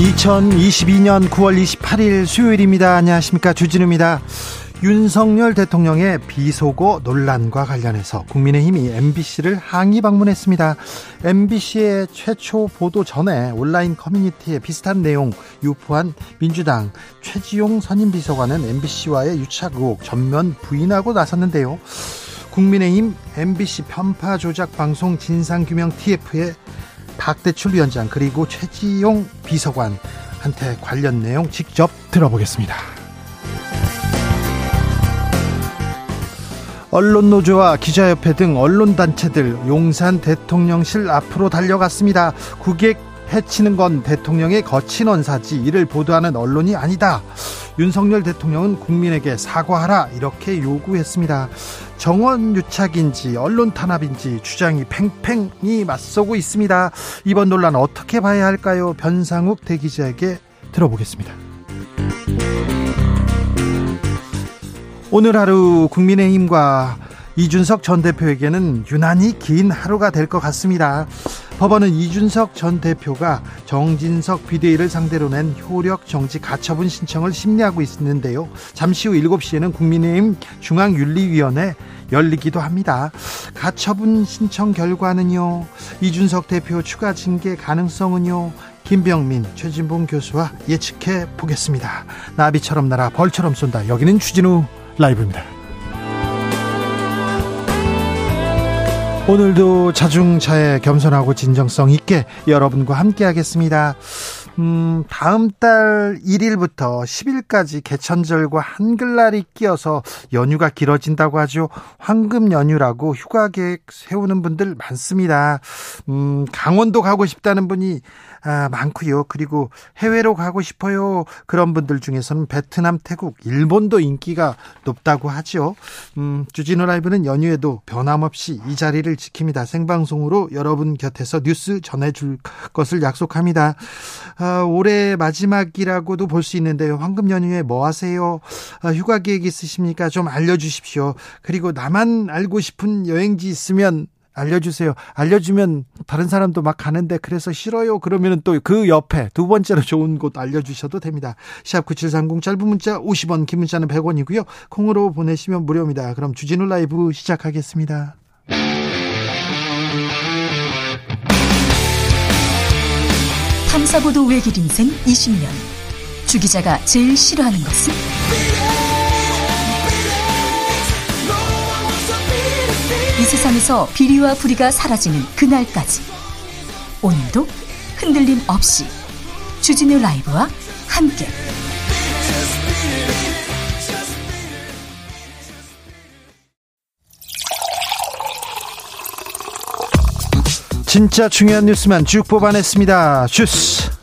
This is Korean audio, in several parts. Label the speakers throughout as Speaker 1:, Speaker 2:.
Speaker 1: 2022년 9월 28일 수요일입니다. 안녕하십니까. 주진우입니다. 윤석열 대통령의 비속어 논란과 관련해서 국민의힘이 MBC를 항의 방문했습니다. MBC의 최초 보도 전에 온라인 커뮤니티에 비슷한 내용 유포한 민주당 최지용 선임 비서관은 MBC와의 유착 의혹 전면 부인하고 나섰는데요. 국민의힘 MBC 편파 조작 방송 진상규명 TF의 박대출 위원장 그리고 최지용 비서관한테 관련 내용 직접 들어보겠습니다. 언론노조와 기자협회 등 언론단체들 용산 대통령실 앞으로 달려갔습니다. 국익 해치는 건 대통령의 거친 언사지 이를 보도하는 언론이 아니다. 윤석열 대통령은 국민에게 사과하라 이렇게 요구했습니다. 정원 유착인지 언론 탄압인지 주장이 팽팽히 맞서고 있습니다. 이번 논란 어떻게 봐야 할까요? 변상욱 대기자에게 들어보겠습니다. 오늘 하루 국민의힘과 이준석 전 대표에게는 유난히 긴 하루가 될 것 같습니다. 법원은 이준석 전 대표가 정진석 비대위를 상대로 낸 효력 정지 가처분 신청을 심리하고 있는데요. 잠시 후 7시에는 국민의힘 중앙윤리위원회 열리기도 합니다. 가처분 신청 결과는요. 이준석 대표 추가 징계 가능성은요. 김병민, 최진봉 교수와 예측해 보겠습니다. 나비처럼 날아 벌처럼 쏜다. 여기는 추진우 라이브입니다. 오늘도 자중차에 겸손하고 진정성 있게 여러분과 함께 하겠습니다. 음, 다음 달 1일부터 10일까지 개천절과 한글날이 끼어서 연휴가 길어진다고 하죠. 황금 연휴라고 휴가 계획 세우는 분들 많습니다. 음, 강원도 가고 싶다는 분이 아, 많고요. 그리고 해외로 가고 싶어요. 그런 분들 중에서는 베트남, 태국, 일본도 인기가 높다고 하죠. 음, 주진우 라이브는 연휴에도 변함없이 이 자리를 지킵니다. 생방송으로 여러분 곁에서 뉴스 전해줄 것을 약속합니다. 아, 올해 마지막이라고도 볼 수 있는데요. 황금 연휴에 뭐 하세요? 아, 휴가 계획 있으십니까? 좀 알려주십시오. 그리고 나만 알고 싶은 여행지 있으면 알려주세요. 알려주면 다른 사람도 막 가는데 그래서 싫어요. 그러면은 또그 옆에 두 번째로 좋은 곳 알려주셔도 됩니다. 샵 9730 짧은 문자 50원, 긴 문자는 100원이고요. 콩으로 보내시면 무료입니다. 그럼 주진우 라이브 시작하겠습니다.
Speaker 2: 탐사보도 외길 인생 20년. 주 기자가 제일 싫어하는 것은? 이 세상에서 비리와 부리가 사라지는 그날까지. 오늘도 흔들림 없이 주진우 라이브와 함께.
Speaker 1: 진짜 중요한 뉴스만 쭉 뽑아냈습니다. 주스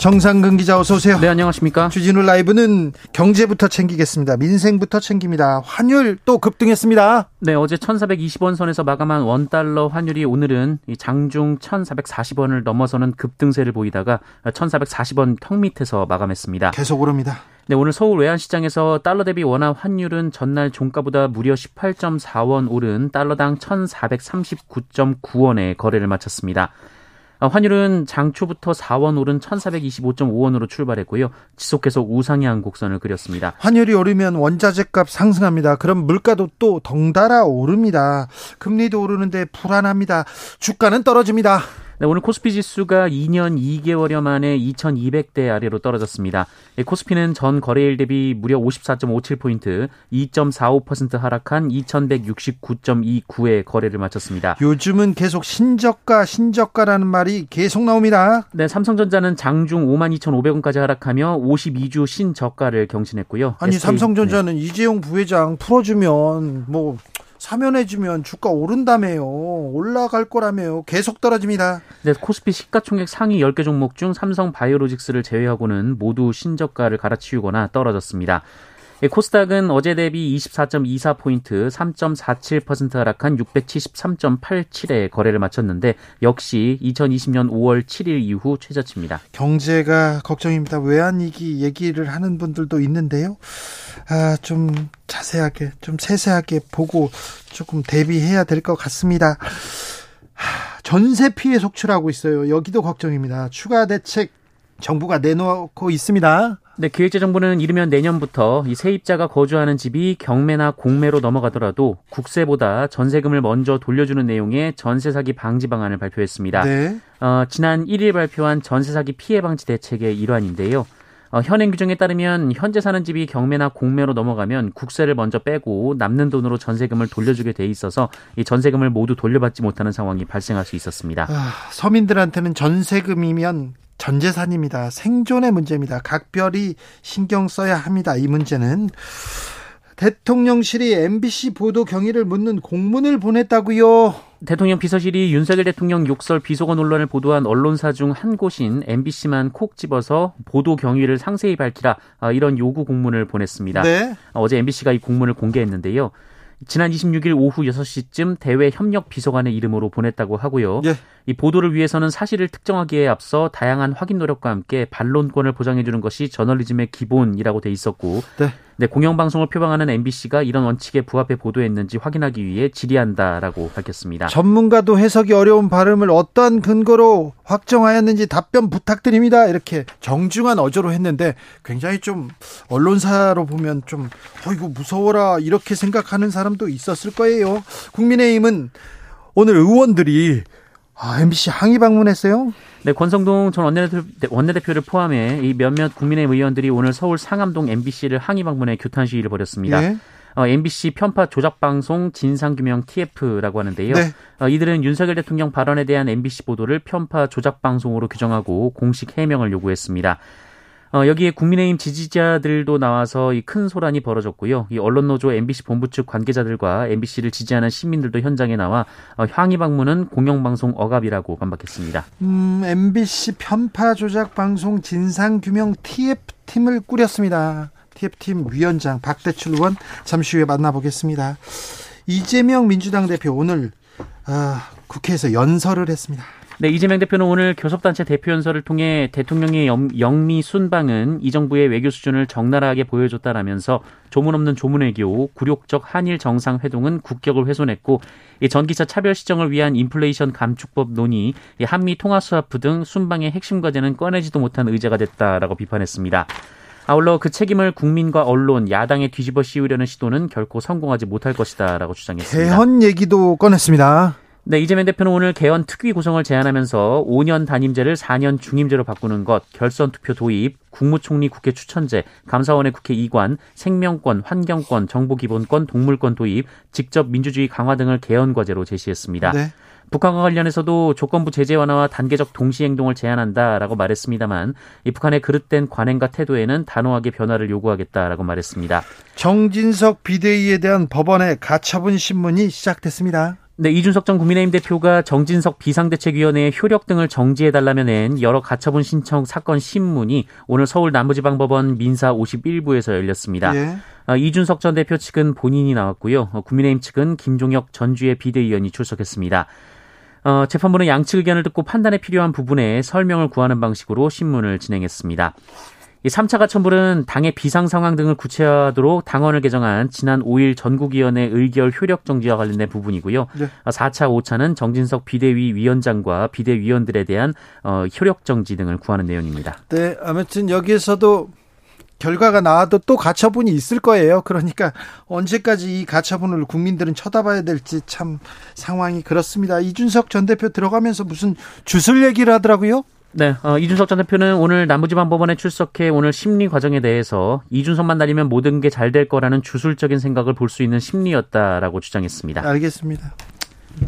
Speaker 1: 정상근 기자 어서 오세요.
Speaker 3: 네, 안녕하십니까?
Speaker 1: 주진우 라이브는 경제부터 챙기겠습니다. 민생부터 챙깁니다. 환율 또 급등했습니다.
Speaker 3: 네, 어제 1,420원 선에서 마감한 원 달러 환율이 오늘은 장중 1,440원을 넘어서는 급등세를 보이다가 1,440원 턱 밑에서 마감했습니다.
Speaker 1: 계속 오릅니다.
Speaker 3: 네, 오늘 서울 외환시장에서 달러 대비 원화 환율은 전날 종가보다 무려 18.4원 오른 달러당 1,439.9원에 거래를 마쳤습니다. 아, 환율은 장초부터 4원 오른 1,425.5원으로 출발했고요. 지속해서 우상향 곡선을 그렸습니다.
Speaker 1: 환율이 오르면 원자재 값 상승합니다. 그럼 물가도 또 덩달아 오릅니다. 금리도 오르는데 불안합니다. 주가는 떨어집니다.
Speaker 3: 네, 오늘 코스피 지수가 2년 2개월여 만에 2200대 아래로 떨어졌습니다. 코스피는 전 거래일 대비 무려 54.57포인트, 2.45% 하락한 2169.29의 거래를 마쳤습니다.
Speaker 1: 요즘은 계속 신저가, 신저가라는 말이 계속 나옵니다.
Speaker 3: 네, 삼성전자는 장중 52,500원까지 하락하며 52주 신저가를 경신했고요.
Speaker 1: 아니, 삼성전자는 네. 이재용 부회장 풀어주면 뭐 사면해주면 주가 오른다며요. 올라갈 거라며요. 계속 떨어집니다.
Speaker 3: 네, 코스피 시가총액 상위 10개 종목 중 삼성 바이오로직스를 제외하고는 모두 신저가를 갈아치우거나 떨어졌습니다. 예, 코스닥은 어제 대비 24.24포인트 3.47% 하락한 673.87에 거래를 마쳤는데 역시 2020년 5월 7일 이후 최저치입니다.
Speaker 1: 경제가 걱정입니다. 외환위기 얘기를 하는 분들도 있는데요. 아, 좀 자세하게, 좀 세세하게 보고 조금 대비해야 될 것 같습니다. 전세 피해 속출하고 있어요. 여기도 걱정입니다. 추가 대책 정부가 내놓고 있습니다.
Speaker 3: 네, 기획재정부는 이르면 내년부터 이 세입자가 거주하는 집이 경매나 공매로 넘어가더라도 국세보다 전세금을 먼저 돌려주는 내용의 전세 사기 방지 방안을 발표했습니다. 네. 어, 지난 1일 발표한 전세 사기 피해 방지 대책의 일환인데요. 어, 현행 규정에 따르면 현재 사는 집이 경매나 공매로 넘어가면 국세를 먼저 빼고 남는 돈으로 전세금을 돌려주게 돼 있어서 이 전세금을 모두 돌려받지 못하는 상황이 발생할 수 있었습니다. 아,
Speaker 1: 서민들한테는 전세금이면 전 재산입니다. 생존의 문제입니다. 각별히 신경 써야 합니다. 이 문제는 대통령실이 MBC 보도 경위를 묻는 공문을 보냈다고요.
Speaker 3: 대통령 비서실이 윤석열 대통령 욕설 비속어 논란을 보도한 언론사 중 한 곳인 MBC만 콕 집어서 보도 경위를 상세히 밝히라 아, 이런 요구 공문을 보냈습니다. 네. 어제 MBC가 이 공문을 공개했는데요. 지난 26일 오후 6시쯤 대외 협력 비서관의 이름으로 보냈다고 하고요. 예. 이 보도를 위해서는 사실을 특정하기에 앞서 다양한 확인 노력과 함께 반론권을 보장해 주는 것이 저널리즘의 기본이라고 돼 있었고 네. 네, 공영방송을 표방하는 MBC가 이런 원칙에 부합해 보도했는지 확인하기 위해 질의한다라고 밝혔습니다.
Speaker 1: 전문가도 해석이 어려운 발음을 어떤 근거로 확정하였는지 답변 부탁드립니다. 이렇게 정중한 어조로 했는데 굉장히 좀 언론사로 보면 좀 어이구 무서워라 이렇게 생각하는 사람도 있었을 거예요. 국민의힘은 오늘 의원들이 아, MBC 항의 방문했어요?
Speaker 3: 네, 권성동 전 원내대표, 원내대표를 포함해 이 몇몇 국민의힘 의원들이 오늘 서울 상암동 MBC를 항의 방문해 규탄 시위를 벌였습니다. 네. 어, MBC 편파 조작 방송 진상규명 TF라고 하는데요. 네. 어, 이들은 윤석열 대통령 발언에 대한 MBC 보도를 편파 조작 방송으로 규정하고 공식 해명을 요구했습니다. 어, 여기에 국민의힘 지지자들도 나와서 이 큰 소란이 벌어졌고요. 이 언론노조 MBC 본부 측 관계자들과 MBC를 지지하는 시민들도 현장에 나와 어, 향의 방문은 공영방송 억압이라고 반박했습니다.
Speaker 1: 음, MBC 편파 조작 방송 진상 규명 TF팀을 꾸렸습니다. TF팀 위원장 박대출 의원 잠시 후에 만나보겠습니다. 이재명 민주당 대표 오늘 아, 국회에서 연설을 했습니다.
Speaker 3: 네, 이재명 대표는 오늘 교섭단체 대표 연설을 통해 대통령의 영미 순방은 이 정부의 외교 수준을 적나라하게 보여줬다라면서 조문 없는 조문 외교, 굴욕적 한일 정상회동은 국격을 훼손했고 이 전기차 차별 시정을 위한 인플레이션 감축법 논의, 이 한미 통화 수합부 등 순방의 핵심 과제는 꺼내지도 못한 의제가 됐다라고 비판했습니다. 아울러 그 책임을 국민과 언론, 야당에 뒤집어 씌우려는 시도는 결코 성공하지 못할 것이다라고 주장했습니다.
Speaker 1: 개헌 얘기도 꺼냈습니다.
Speaker 3: 네, 이재명 대표는 오늘 개헌 특위 구성을 제안하면서 5년 단임제를 4년 중임제로 바꾸는 것, 결선 투표 도입, 국무총리 국회 추천제, 감사원의 국회 이관, 생명권, 환경권, 정보기본권, 동물권 도입, 직접 민주주의 강화 등을 개헌 과제로 제시했습니다. 네. 북한과 관련해서도 조건부 제재 완화와 단계적 동시 행동을 제안한다라고 말했습니다만 이 북한의 그릇된 관행과 태도에는 단호하게 변화를 요구하겠다라고 말했습니다.
Speaker 1: 정진석 비대위에 대한 법원의 가처분 신문이 시작됐습니다.
Speaker 3: 네, 이준석 전 국민의힘 대표가 정진석 비상대책위원회의 효력 등을 정지해달라며 낸 여러 가처분 신청 사건 신문이 오늘 서울 남부지방법원 민사 51부에서 열렸습니다. 예. 아, 이준석 전 대표 측은 본인이 나왔고요. 어, 국민의힘 측은 김종혁 전주의 비대위원이 출석했습니다. 어, 재판부는 양측 의견을 듣고 판단에 필요한 부분에 설명을 구하는 방식으로 신문을 진행했습니다. 이 3차 가천불은 당의 비상 상황 등을 구체화하도록 당원을 개정한 지난 5일 전국위원회 의결 효력 정지와 관련된 부분이고요. 네. 4차, 5차는 정진석 비대위 위원장과 비대위원들에 대한 어, 효력 정지 등을 구하는 내용입니다.
Speaker 1: 네, 아무튼 여기에서도 결과가 나와도 또 가처분이 있을 거예요. 그러니까 언제까지 이 가처분을 국민들은 쳐다봐야 될지 참 상황이 그렇습니다. 이준석 전 대표 들어가면서 무슨 주술 얘기를 하더라고요.
Speaker 3: 네, 어, 이준석 전 대표는 오늘 남부지방법원에 출석해 오늘 심리 과정에 대해서 이준석만 날리면 모든 게 잘 될 거라는 주술적인 생각을 볼 수 있는 심리였다라고 주장했습니다.
Speaker 1: 알겠습니다.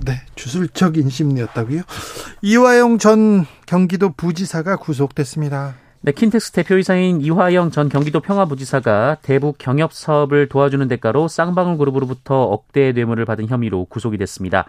Speaker 1: 네, 주술적인 심리였다고요? 이화영 전 경기도 부지사가 구속됐습니다.
Speaker 3: 네, 킨텍스 대표이사인 이화영 전 경기도 평화부지사가 대북 경협 사업을 도와주는 대가로 쌍방울 그룹으로부터 억대 뇌물을 받은 혐의로 구속이 됐습니다.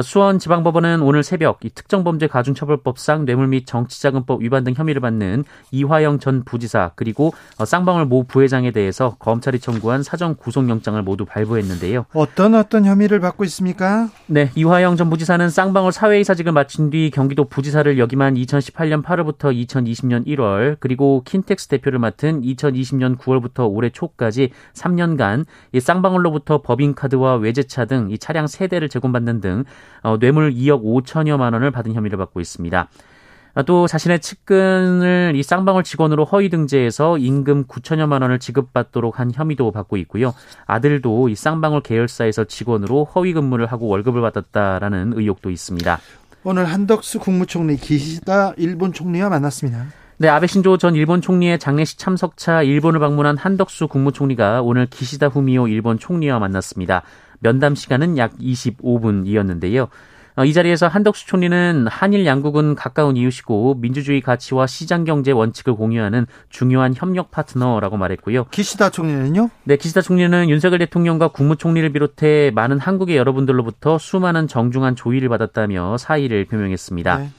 Speaker 3: 수원지방법원은 오늘 새벽 이 특정범죄 가중처벌법상 뇌물 및 정치자금법 위반 등 혐의를 받는 이화영 전 부지사 그리고 쌍방울 모 부회장에 대해서 검찰이 청구한 사전 구속영장을 모두 발부했는데요.
Speaker 1: 어떤 어떤 혐의를 받고 있습니까?
Speaker 3: 네, 이화영 전 부지사는 쌍방울 사회이사직을 마친 뒤 경기도 부지사를 역임한 2018년 8월부터 2020년 1월 그리고 킨텍스 대표를 맡은 2020년 9월부터 올해 초까지 3년간 이 쌍방울로부터 법인카드와 외제차 등 이 차량 세대를 제공받는 등 어, 뇌물 2억 5천여만 원을 받은 혐의를 받고 있습니다. 아, 또 자신의 측근을 이 쌍방울 직원으로 허위 등재해서 임금 9천여만 원을 지급받도록 한 혐의도 받고 있고요. 아들도 이 쌍방울 계열사에서 직원으로 허위 근무를 하고 월급을 받았다라는 의혹도 있습니다.
Speaker 1: 오늘 한덕수 국무총리 기시다 일본 총리와 만났습니다.
Speaker 3: 네, 아베 신조 전 일본 총리의 장례식 참석차 일본을 방문한 한덕수 국무총리가 오늘 기시다 후미오 일본 총리와 만났습니다. 면담 시간은 약 25분이었는데요. 어, 이 자리에서 한덕수 총리는 한일 양국은 가까운 이웃이고 민주주의 가치와 시장 경제 원칙을 공유하는 중요한 협력 파트너라고 말했고요.
Speaker 1: 기시다 총리는요?
Speaker 3: 네, 기시다 총리는 윤석열 대통령과 국무총리를 비롯해 많은 한국의 여러분들로부터 수많은 정중한 조의를 받았다며 사의를 표명했습니다. 네.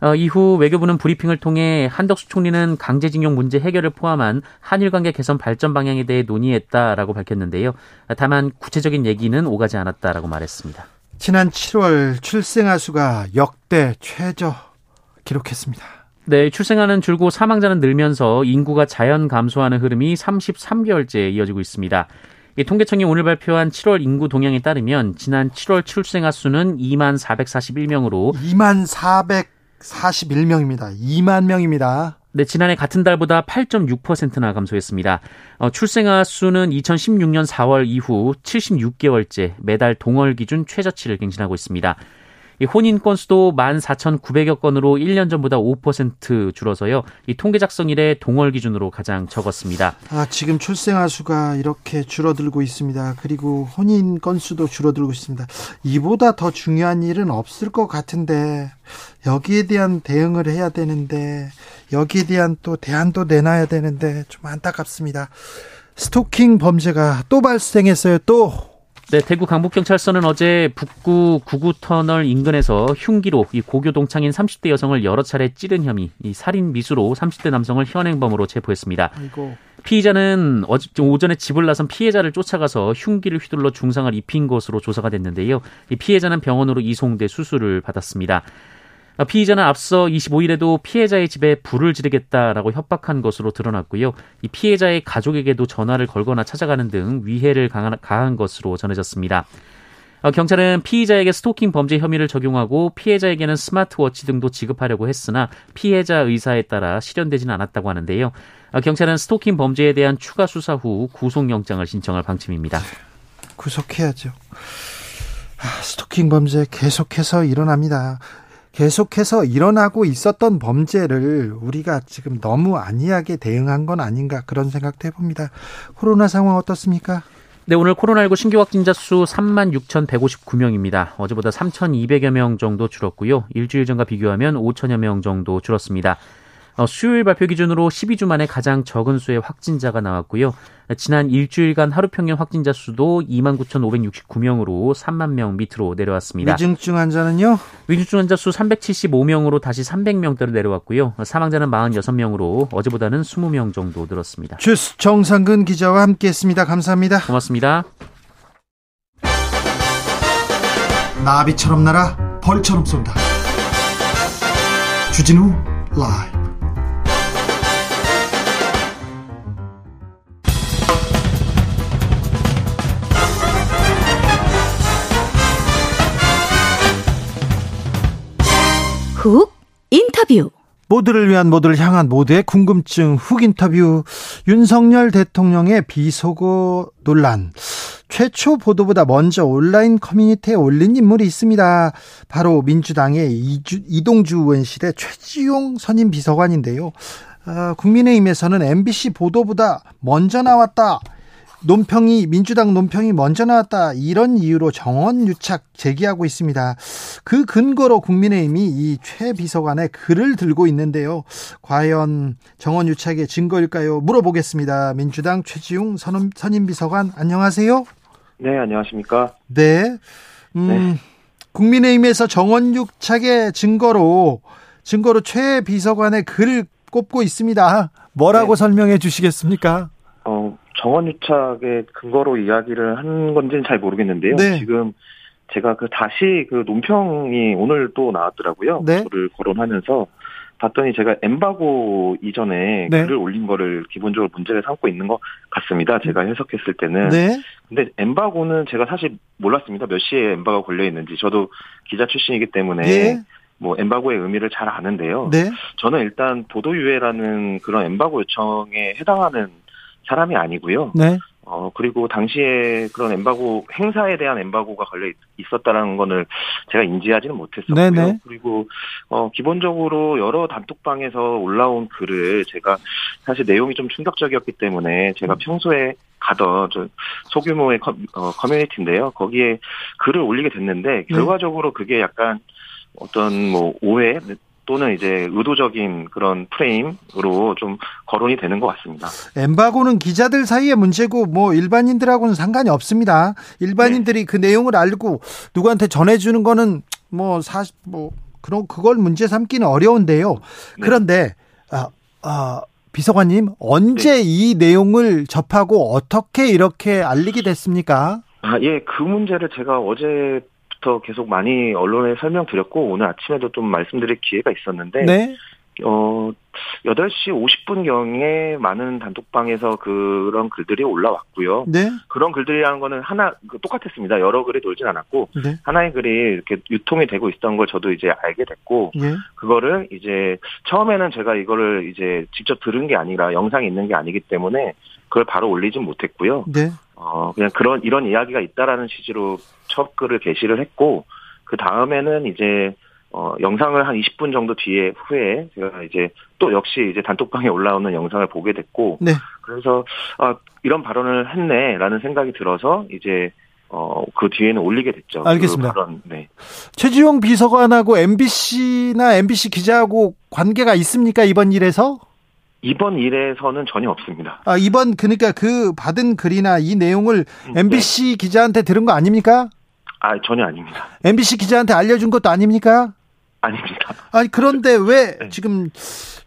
Speaker 3: 어, 이후 외교부는 브리핑을 통해 한덕수 총리는 강제징용 문제 해결을 포함한 한일 관계 개선 발전 방향에 대해 논의했다라고 밝혔는데요. 다만 구체적인 얘기는 오가지 않았다라고 말했습니다.
Speaker 1: 지난 7월 출생아 수가 역대 최저 기록했습니다.
Speaker 3: 네, 출생아는 줄고 사망자는 늘면서 인구가 자연 감소하는 흐름이 33개월째 이어지고 있습니다. 통계청이 오늘 발표한 7월 인구 동향에 따르면 지난 7월 출생아 수는 2만 441명으로
Speaker 1: 2만 400 41명입니다. 2만 명입니다.
Speaker 3: 네, 지난해 같은 달보다 8.6%나 감소했습니다. 어, 출생아 수는 2016년 4월 이후 76개월째 매달 동월 기준 최저치를 갱신하고 있습니다. 이 혼인 건수도 14,900여 건으로 1년 전보다 5% 줄어서요. 이 통계 작성 이래 동월 기준으로 가장 적었습니다.
Speaker 1: 아, 지금 출생아 수가 이렇게 줄어들고 있습니다. 그리고 혼인 건수도 줄어들고 있습니다. 이보다 더 중요한 일은 없을 것 같은데 여기에 대한 대응을 해야 되는데 여기에 대한 또 대안도 내놔야 되는데 좀 안타깝습니다. 스토킹 범죄가 또 발생했어요. 또
Speaker 3: 네, 대구 강북경찰서는 어제 북구 구구터널 인근에서 흉기로 이 고교 동창인 30대 여성을 여러 차례 찌른 혐의, 이 살인 미수로 30대 남성을 현행범으로 체포했습니다. 아이고. 피의자는 어제 오전에 집을 나선 피해자를 쫓아가서 흉기를 휘둘러 중상을 입힌 것으로 조사가 됐는데요. 이 피해자는 병원으로 이송돼 수술을 받았습니다. 아, 피의자는 앞서 25일에도 피해자의 집에 불을 지르겠다라고 협박한 것으로 드러났고요. 이 피해자의 가족에게도 전화를 걸거나 찾아가는 등 위해를 가한 것으로 전해졌습니다. 어, 경찰은 피의자에게 스토킹 범죄 혐의를 적용하고 피해자에게는 스마트워치 등도 지급하려고 했으나 피해자 의사에 따라 실현되지는 않았다고 하는데요. 어, 경찰은 스토킹 범죄에 대한 추가 수사 후 구속영장을 신청할 방침입니다.
Speaker 1: 구속해야죠. 아, 스토킹 범죄 계속해서 일어납니다. 계속해서 일어나고 있었던 범죄를 우리가 지금 너무 안이하게 대응한 건 아닌가 그런 생각도 해봅니다. 코로나 상황 어떻습니까?
Speaker 3: 네, 오늘 코로나19 신규 확진자 수 3만 6,159명입니다. 어제보다 3,200여 명 정도 줄었고요. 일주일 전과 비교하면 5천여 명 정도 줄었습니다. 어, 수요일 발표 기준으로 12주 만에 가장 적은 수의 확진자가 나왔고요. 지난 일주일간 하루 평균 확진자 수도 29,569명으로 3만 명 밑으로 내려왔습니다.
Speaker 1: 위중증 환자는요?
Speaker 3: 위중증 환자 수 375명으로 다시 300명대로 내려왔고요. 사망자는 46명으로 어제보다는 20명 정도 늘었습니다.
Speaker 1: 주스 정상근 기자와 함께했습니다. 감사합니다.
Speaker 3: 고맙습니다.
Speaker 1: 나비처럼 날아 벌처럼 쏜다. 주진우 라이브
Speaker 2: 훅 인터뷰
Speaker 1: 모두를 위한 모두를 향한 모두의 궁금증 훅 인터뷰 윤석열 대통령의 비속어 논란 최초 보도보다 먼저 온라인 커뮤니티에 올린 인물이 있습니다. 바로 민주당의 이주, 이동주 의원실의 최지용 선임 비서관인데요. 어, 국민의힘에서는 MBC 보도보다 먼저 나왔다. 논평이 민주당 논평이 먼저 나왔다 이런 이유로 정원 유착 제기하고 있습니다. 그 근거로 국민의힘이 이 최 비서관의 글을 들고 있는데요. 과연 정원 유착의 증거일까요? 물어보겠습니다. 민주당 최지웅 선임, 선임 비서관 안녕하세요.
Speaker 4: 네, 안녕하십니까?
Speaker 1: 네. 음, 네. 국민의힘에서 정원 유착의 증거로 증거로 최 비서관의 글을 꼽고 있습니다. 뭐라고 네. 설명해 주시겠습니까?
Speaker 4: 어, 정원 유착의 근거로 이야기를 한 건지는 잘 모르겠는데요. 네. 지금 제가 그 다시 그 논평이 오늘 또 나왔더라고요. 네. 저를 거론하면서 봤더니 제가 엠바고 이전에 네. 글을 올린 거를 기본적으로 문제를 삼고 있는 것 같습니다. 제가 해석했을 때는. 네. 근데 엠바고는 제가 사실 몰랐습니다. 몇 시에 엠바가 걸려 있는지. 저도 기자 출신이기 때문에 네. 뭐 엠바고의 의미를 잘 아는데요. 네. 저는 일단 보도유예라는 그런 엠바고 요청에 해당하는 사람이 아니고요. 네. 어, 그리고 당시에 그런 엠바고, 행사에 대한 엠바고가 걸려 있었다는 거를 제가 인지하지는 못했었고요. 네네. 그리고, 어, 기본적으로 여러 단톡방에서 올라온 글을 제가 사실 내용이 좀 충격적이었기 때문에 제가 음. 평소에 가던 저 소규모의 커, 어, 커뮤니티인데요. 거기에 글을 올리게 됐는데, 네. 결과적으로 그게 약간 어떤 뭐 오해 또는 이제 의도적인 그런 프레임으로 좀 거론이 되는 것 같습니다.
Speaker 1: 엠바고는 기자들 사이의 문제고 뭐 일반인들하고는 상관이 없습니다. 일반인들이 네. 그 내용을 알고 누구한테 전해주는 거는 뭐 사실 뭐 그런 그걸 문제 삼기는 어려운데요. 네. 그런데 아, 아 비서관님 언제 네. 이 내용을 접하고 어떻게 이렇게 알리게 됐습니까?
Speaker 4: 아, 예, 그 문제를 제가 어제 부터 계속 많이 언론에 설명드렸고 오늘 아침에도 좀 말씀드릴 기회가 있었는데 네. 어 8시 50분경에 많은 단톡방에서 그런 글들이 올라왔고요. 네. 그런 글들이라는 거는 하나 그 똑같았습니다. 여러 글이 돌진 않았고 네. 하나의 글이 이렇게 유통이 되고 있던 걸 저도 이제 알게 됐고 네. 그거를 이제 처음에는 제가 이거를 이제 직접 들은 게 아니라 영상이 있는 게 아니기 때문에 그걸 바로 올리진 못했고요. 네. 어, 그냥 그런, 이런 이야기가 있다라는 취지로 첫 글을 게시를 했고, 그 다음에는 이제, 어, 영상을 한 20분 정도 뒤에 후에 제가 이제 또 역시 이제 단톡방에 올라오는 영상을 보게 됐고, 네. 그래서, 아, 이런 발언을 했네 라는 생각이 들어서 이제 어, 그 뒤에는 올리게 됐죠.
Speaker 1: 알겠습니다. 그 발언, 네. 최지용 비서관하고 MBC나 MBC 기자하고 관계가 있습니까? 이번 일에서?
Speaker 4: 이번 일에서는 전혀 없습니다.
Speaker 1: 아, 이번 그러니까 그 받은 글이나 이 내용을 MBC 네. 기자한테 들은 거 아닙니까?
Speaker 4: 아, 전혀 아닙니다.
Speaker 1: MBC 기자한테 알려준 것도 아닙니까?
Speaker 4: 아닙니다.
Speaker 1: 아니 그런데 왜 네. 지금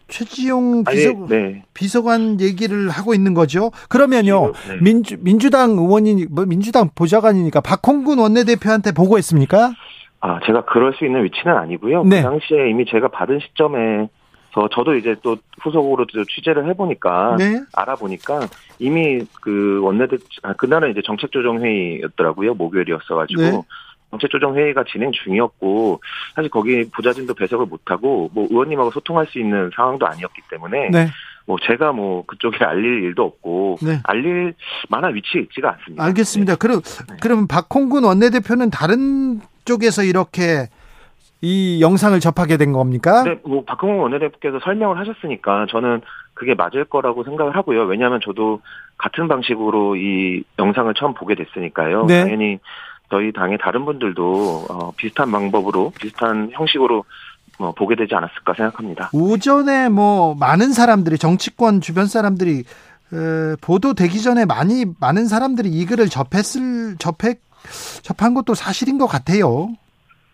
Speaker 1: 최지용 비서, 네. 비서관 얘기를 하고 있는 거죠? 그러면요, 네. 민주, 민주당 의원이, 뭐 민주당 보좌관이니까 박홍근 원내대표한테 보고했습니까?
Speaker 4: 아, 제가 그럴 수 있는 위치는 아니고요. 그 네. 그 당시에 이미 제가 받은 시점에 저 저도 이제 또 후속으로 취재를 해보니까 네. 알아보니까 이미 그 원내대 아, 그날은 이제 정책조정회의였더라고요 목요일이었어가지고 네. 정책조정회의가 진행 중이었고 사실 거기 부자진도 배석을 못하고 뭐 의원님하고 소통할 수 있는 상황도 아니었기 때문에 네. 뭐 제가 뭐 그쪽에 알릴 일도 없고 네. 알릴 만한 위치에 있지가 않습니다.
Speaker 1: 알겠습니다. 네. 그럼 네. 그럼 박홍근 원내대표는 다른 쪽에서 이렇게 이 영상을 접하게 된 겁니까?
Speaker 4: 네, 뭐 박홍원 원내대표께서 설명을 하셨으니까 저는 그게 맞을 거라고 생각을 하고요. 왜냐하면 저도 같은 방식으로 이 영상을 처음 보게 됐으니까요. 네. 당연히 저희 당의 다른 분들도 어, 비슷한 방법으로 비슷한 형식으로 뭐 보게 되지 않았을까 생각합니다.
Speaker 1: 오전에 뭐 많은 사람들이 정치권 주변 사람들이 에, 보도되기 전에 많이 많은 사람들이 이 글을 접했을 접해 접한 것도 사실인 것 같아요.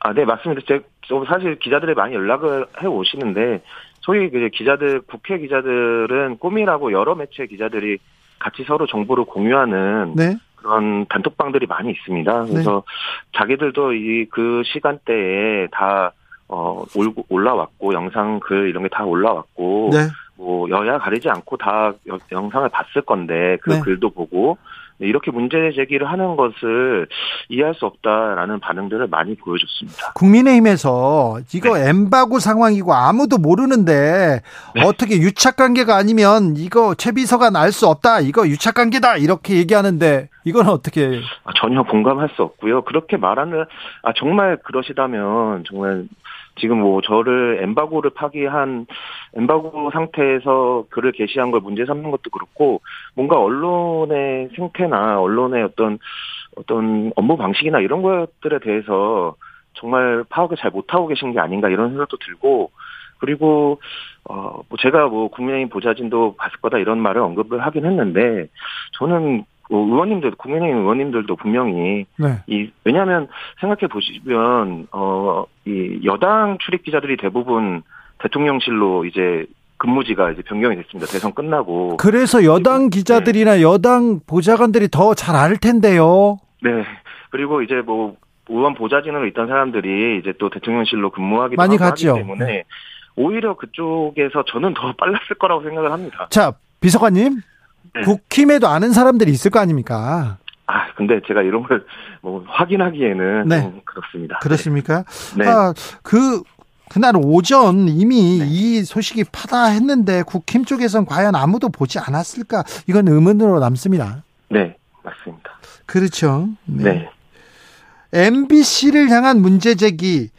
Speaker 4: 아, 네, 맞습니다. 제, 사실 기자들이 많이 연락을 해 오시는데, 소위 그 기자들, 국회 기자들은 꿈이라고 여러 매체 기자들이 같이 서로 정보를 공유하는 네. 그런 단톡방들이 많이 있습니다. 네. 그래서 네. 자기들도 이 그 시간대에 다, 어, 올라왔고, 영상 글 이런 게 다 올라왔고, 네. 뭐, 여야 가리지 않고 다 영상을 봤을 건데, 그 네. 글도 보고, 네, 이렇게 문제 제기를 하는 것을 이해할 수 없다라는 반응들을 많이 보여줬습니다.
Speaker 1: 국민의힘에서 이거 네. 엠바고 상황이고 아무도 모르는데 네. 어떻게 유착 관계가 아니면 이거 최 비서관 알수 없다. 이거 유착 관계다. 이렇게 얘기하는데 이건 어떻게
Speaker 4: 아, 전혀 공감할 수 없고요. 그렇게 말하는 아 정말 그러시다면 정말 지금 뭐 저를 엠바고를 파기한 엠바고 상태에서 글을 게시한 걸 문제 삼는 것도 그렇고 뭔가 언론의 생태나 언론의 어떤 어떤 업무 방식이나 이런 것들에 대해서 정말 파악을 잘 못하고 계신 게 아닌가 이런 생각도 들고 그리고 어 뭐 제가 뭐 국민의힘 보좌진도 봤을 거다 이런 말을 언급을 하긴 했는데 저는 뭐 의원님들 국민의힘 의원님들도 분명히 네. 이 왜냐하면 생각해 보시면 어이 여당 출입 기자들이 대부분 대통령실로 이제 근무지가 이제 변경이 됐습니다. 대선 끝나고.
Speaker 1: 그래서 여당 기자들이나 네. 여당 보좌관들이 더 잘 알 텐데요.
Speaker 4: 네. 그리고 이제 뭐 의원 보좌진으로 있던 사람들이 이제 또 대통령실로 근무하기도
Speaker 1: 많이 갔죠.
Speaker 4: 하기 때문에 네. 오히려 그쪽에서 저는 더 빨랐을 거라고 생각을 합니다.
Speaker 1: 자, 비서관님. 네. 국힘에도 아는 사람들이 있을 거 아닙니까?
Speaker 4: 아, 근데 제가 이런 걸 뭐 확인하기에는 네. 좀 그렇습니다.
Speaker 1: 그렇습니까? 네. 아, 그 그날 오전 이미 네. 이 소식이 파다했는데 국힘 쪽에선 과연 아무도 보지 않았을까? 이건 의문으로 남습니다.
Speaker 4: 네, 맞습니다.
Speaker 1: 그렇죠. 네. 네. MBC를 향한 문제 제기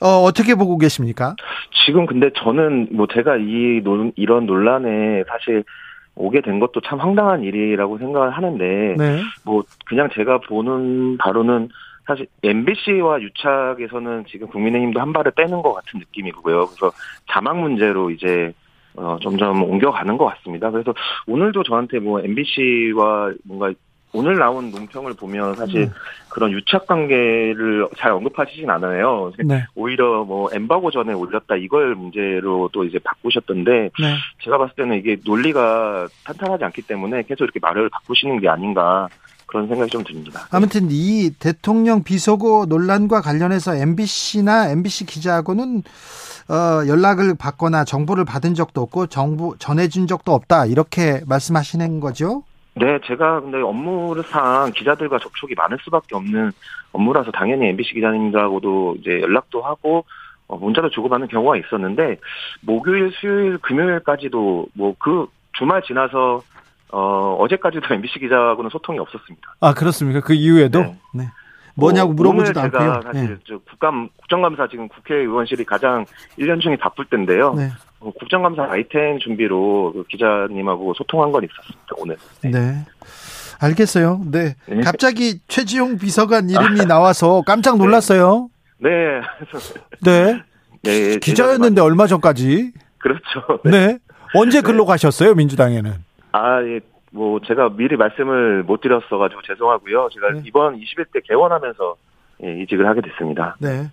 Speaker 1: 어, 어떻게 보고 계십니까?
Speaker 4: 지금 근데 저는 뭐 제가 이 논, 이런 논란에 사실 오게 된 것도 참 황당한 일이라고 생각을 하는데 네. 뭐 그냥 제가 보는 바로는 사실 MBC와 유착에서는 지금 국민의힘도 한 발을 빼는 것 같은 느낌이고요. 그래서 자막 문제로 이제 어 점점 옮겨가는 것 같습니다. 그래서 오늘도 저한테 뭐 MBC와 뭔가 오늘 나온 논평을 보면 사실 네. 그런 유착 관계를 잘 언급하시진 않아요. 네. 오히려 뭐 엠바고 전에 올렸다 이걸 문제로 또 이제 바꾸셨던데 네. 제가 봤을 때는 이게 논리가 탄탄하지 않기 때문에 계속 이렇게 말을 바꾸시는 게 아닌가 그런 생각이 좀 듭니다.
Speaker 1: 아무튼 이 대통령 비서고 논란과 관련해서 MBC나 MBC 기자하고는 어, 연락을 받거나 정보를 받은 적도 없고 정부 전해준 적도 없다 이렇게 말씀하시는 거죠?
Speaker 4: 네, 제가 근데 업무상 기자들과 접촉이 많을 수밖에 없는 업무라서 당연히 MBC 기자님들하고도 이제 연락도 하고 어, 문자도 주고받는 경우가 있었는데 목요일, 수요일, 금요일까지도 뭐 그 주말 지나서 어 어제까지도 MBC 기자하고는 소통이 없었습니다.
Speaker 1: 아 그렇습니까? 그 이후에도 네. 네. 뭐냐고 뭐, 물어보지도 않고요.
Speaker 4: 사실 네. 저 국감 국정감사 지금 국회의원실이 가장 1년 중에 바쁠 때인데요. 네. 어, 국정감사 아이템 준비로 그 기자님하고 소통한 건 있었습니다 오늘.
Speaker 1: 네. 네. 알겠어요. 네. 네. 갑자기 최지용 비서관 이름이 나와서 깜짝 놀랐어요.
Speaker 4: 네.
Speaker 1: 네. 네. 기자였는데 얼마 전까지.
Speaker 4: 그렇죠.
Speaker 1: 네. 네. 언제 글로 가셨어요 민주당에는?
Speaker 4: 아, 예. 뭐 제가 미리 말씀을 못 드렸어가지고 죄송하고요. 제가 네. 이번 21대 개원하면서 예, 이직을 하게 됐습니다.
Speaker 1: 네.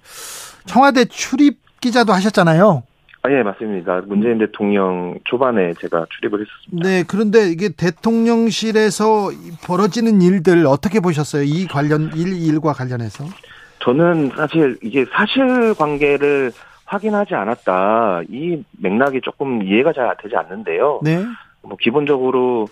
Speaker 1: 청와대 출입 기자도 하셨잖아요.
Speaker 4: 아, 예, 맞습니다. 문재인 대통령 초반에 제가 출입을 했었습니다.
Speaker 1: 네, 그런데 이게 대통령실에서 벌어지는 일들 어떻게 보셨어요? 이 관련 일, 일과 관련해서?
Speaker 4: 저는 사실 이게 사실 관계를 확인하지 않았다. 이 맥락이 조금 이해가 잘 되지 않는데요. 네. 뭐, 기본적으로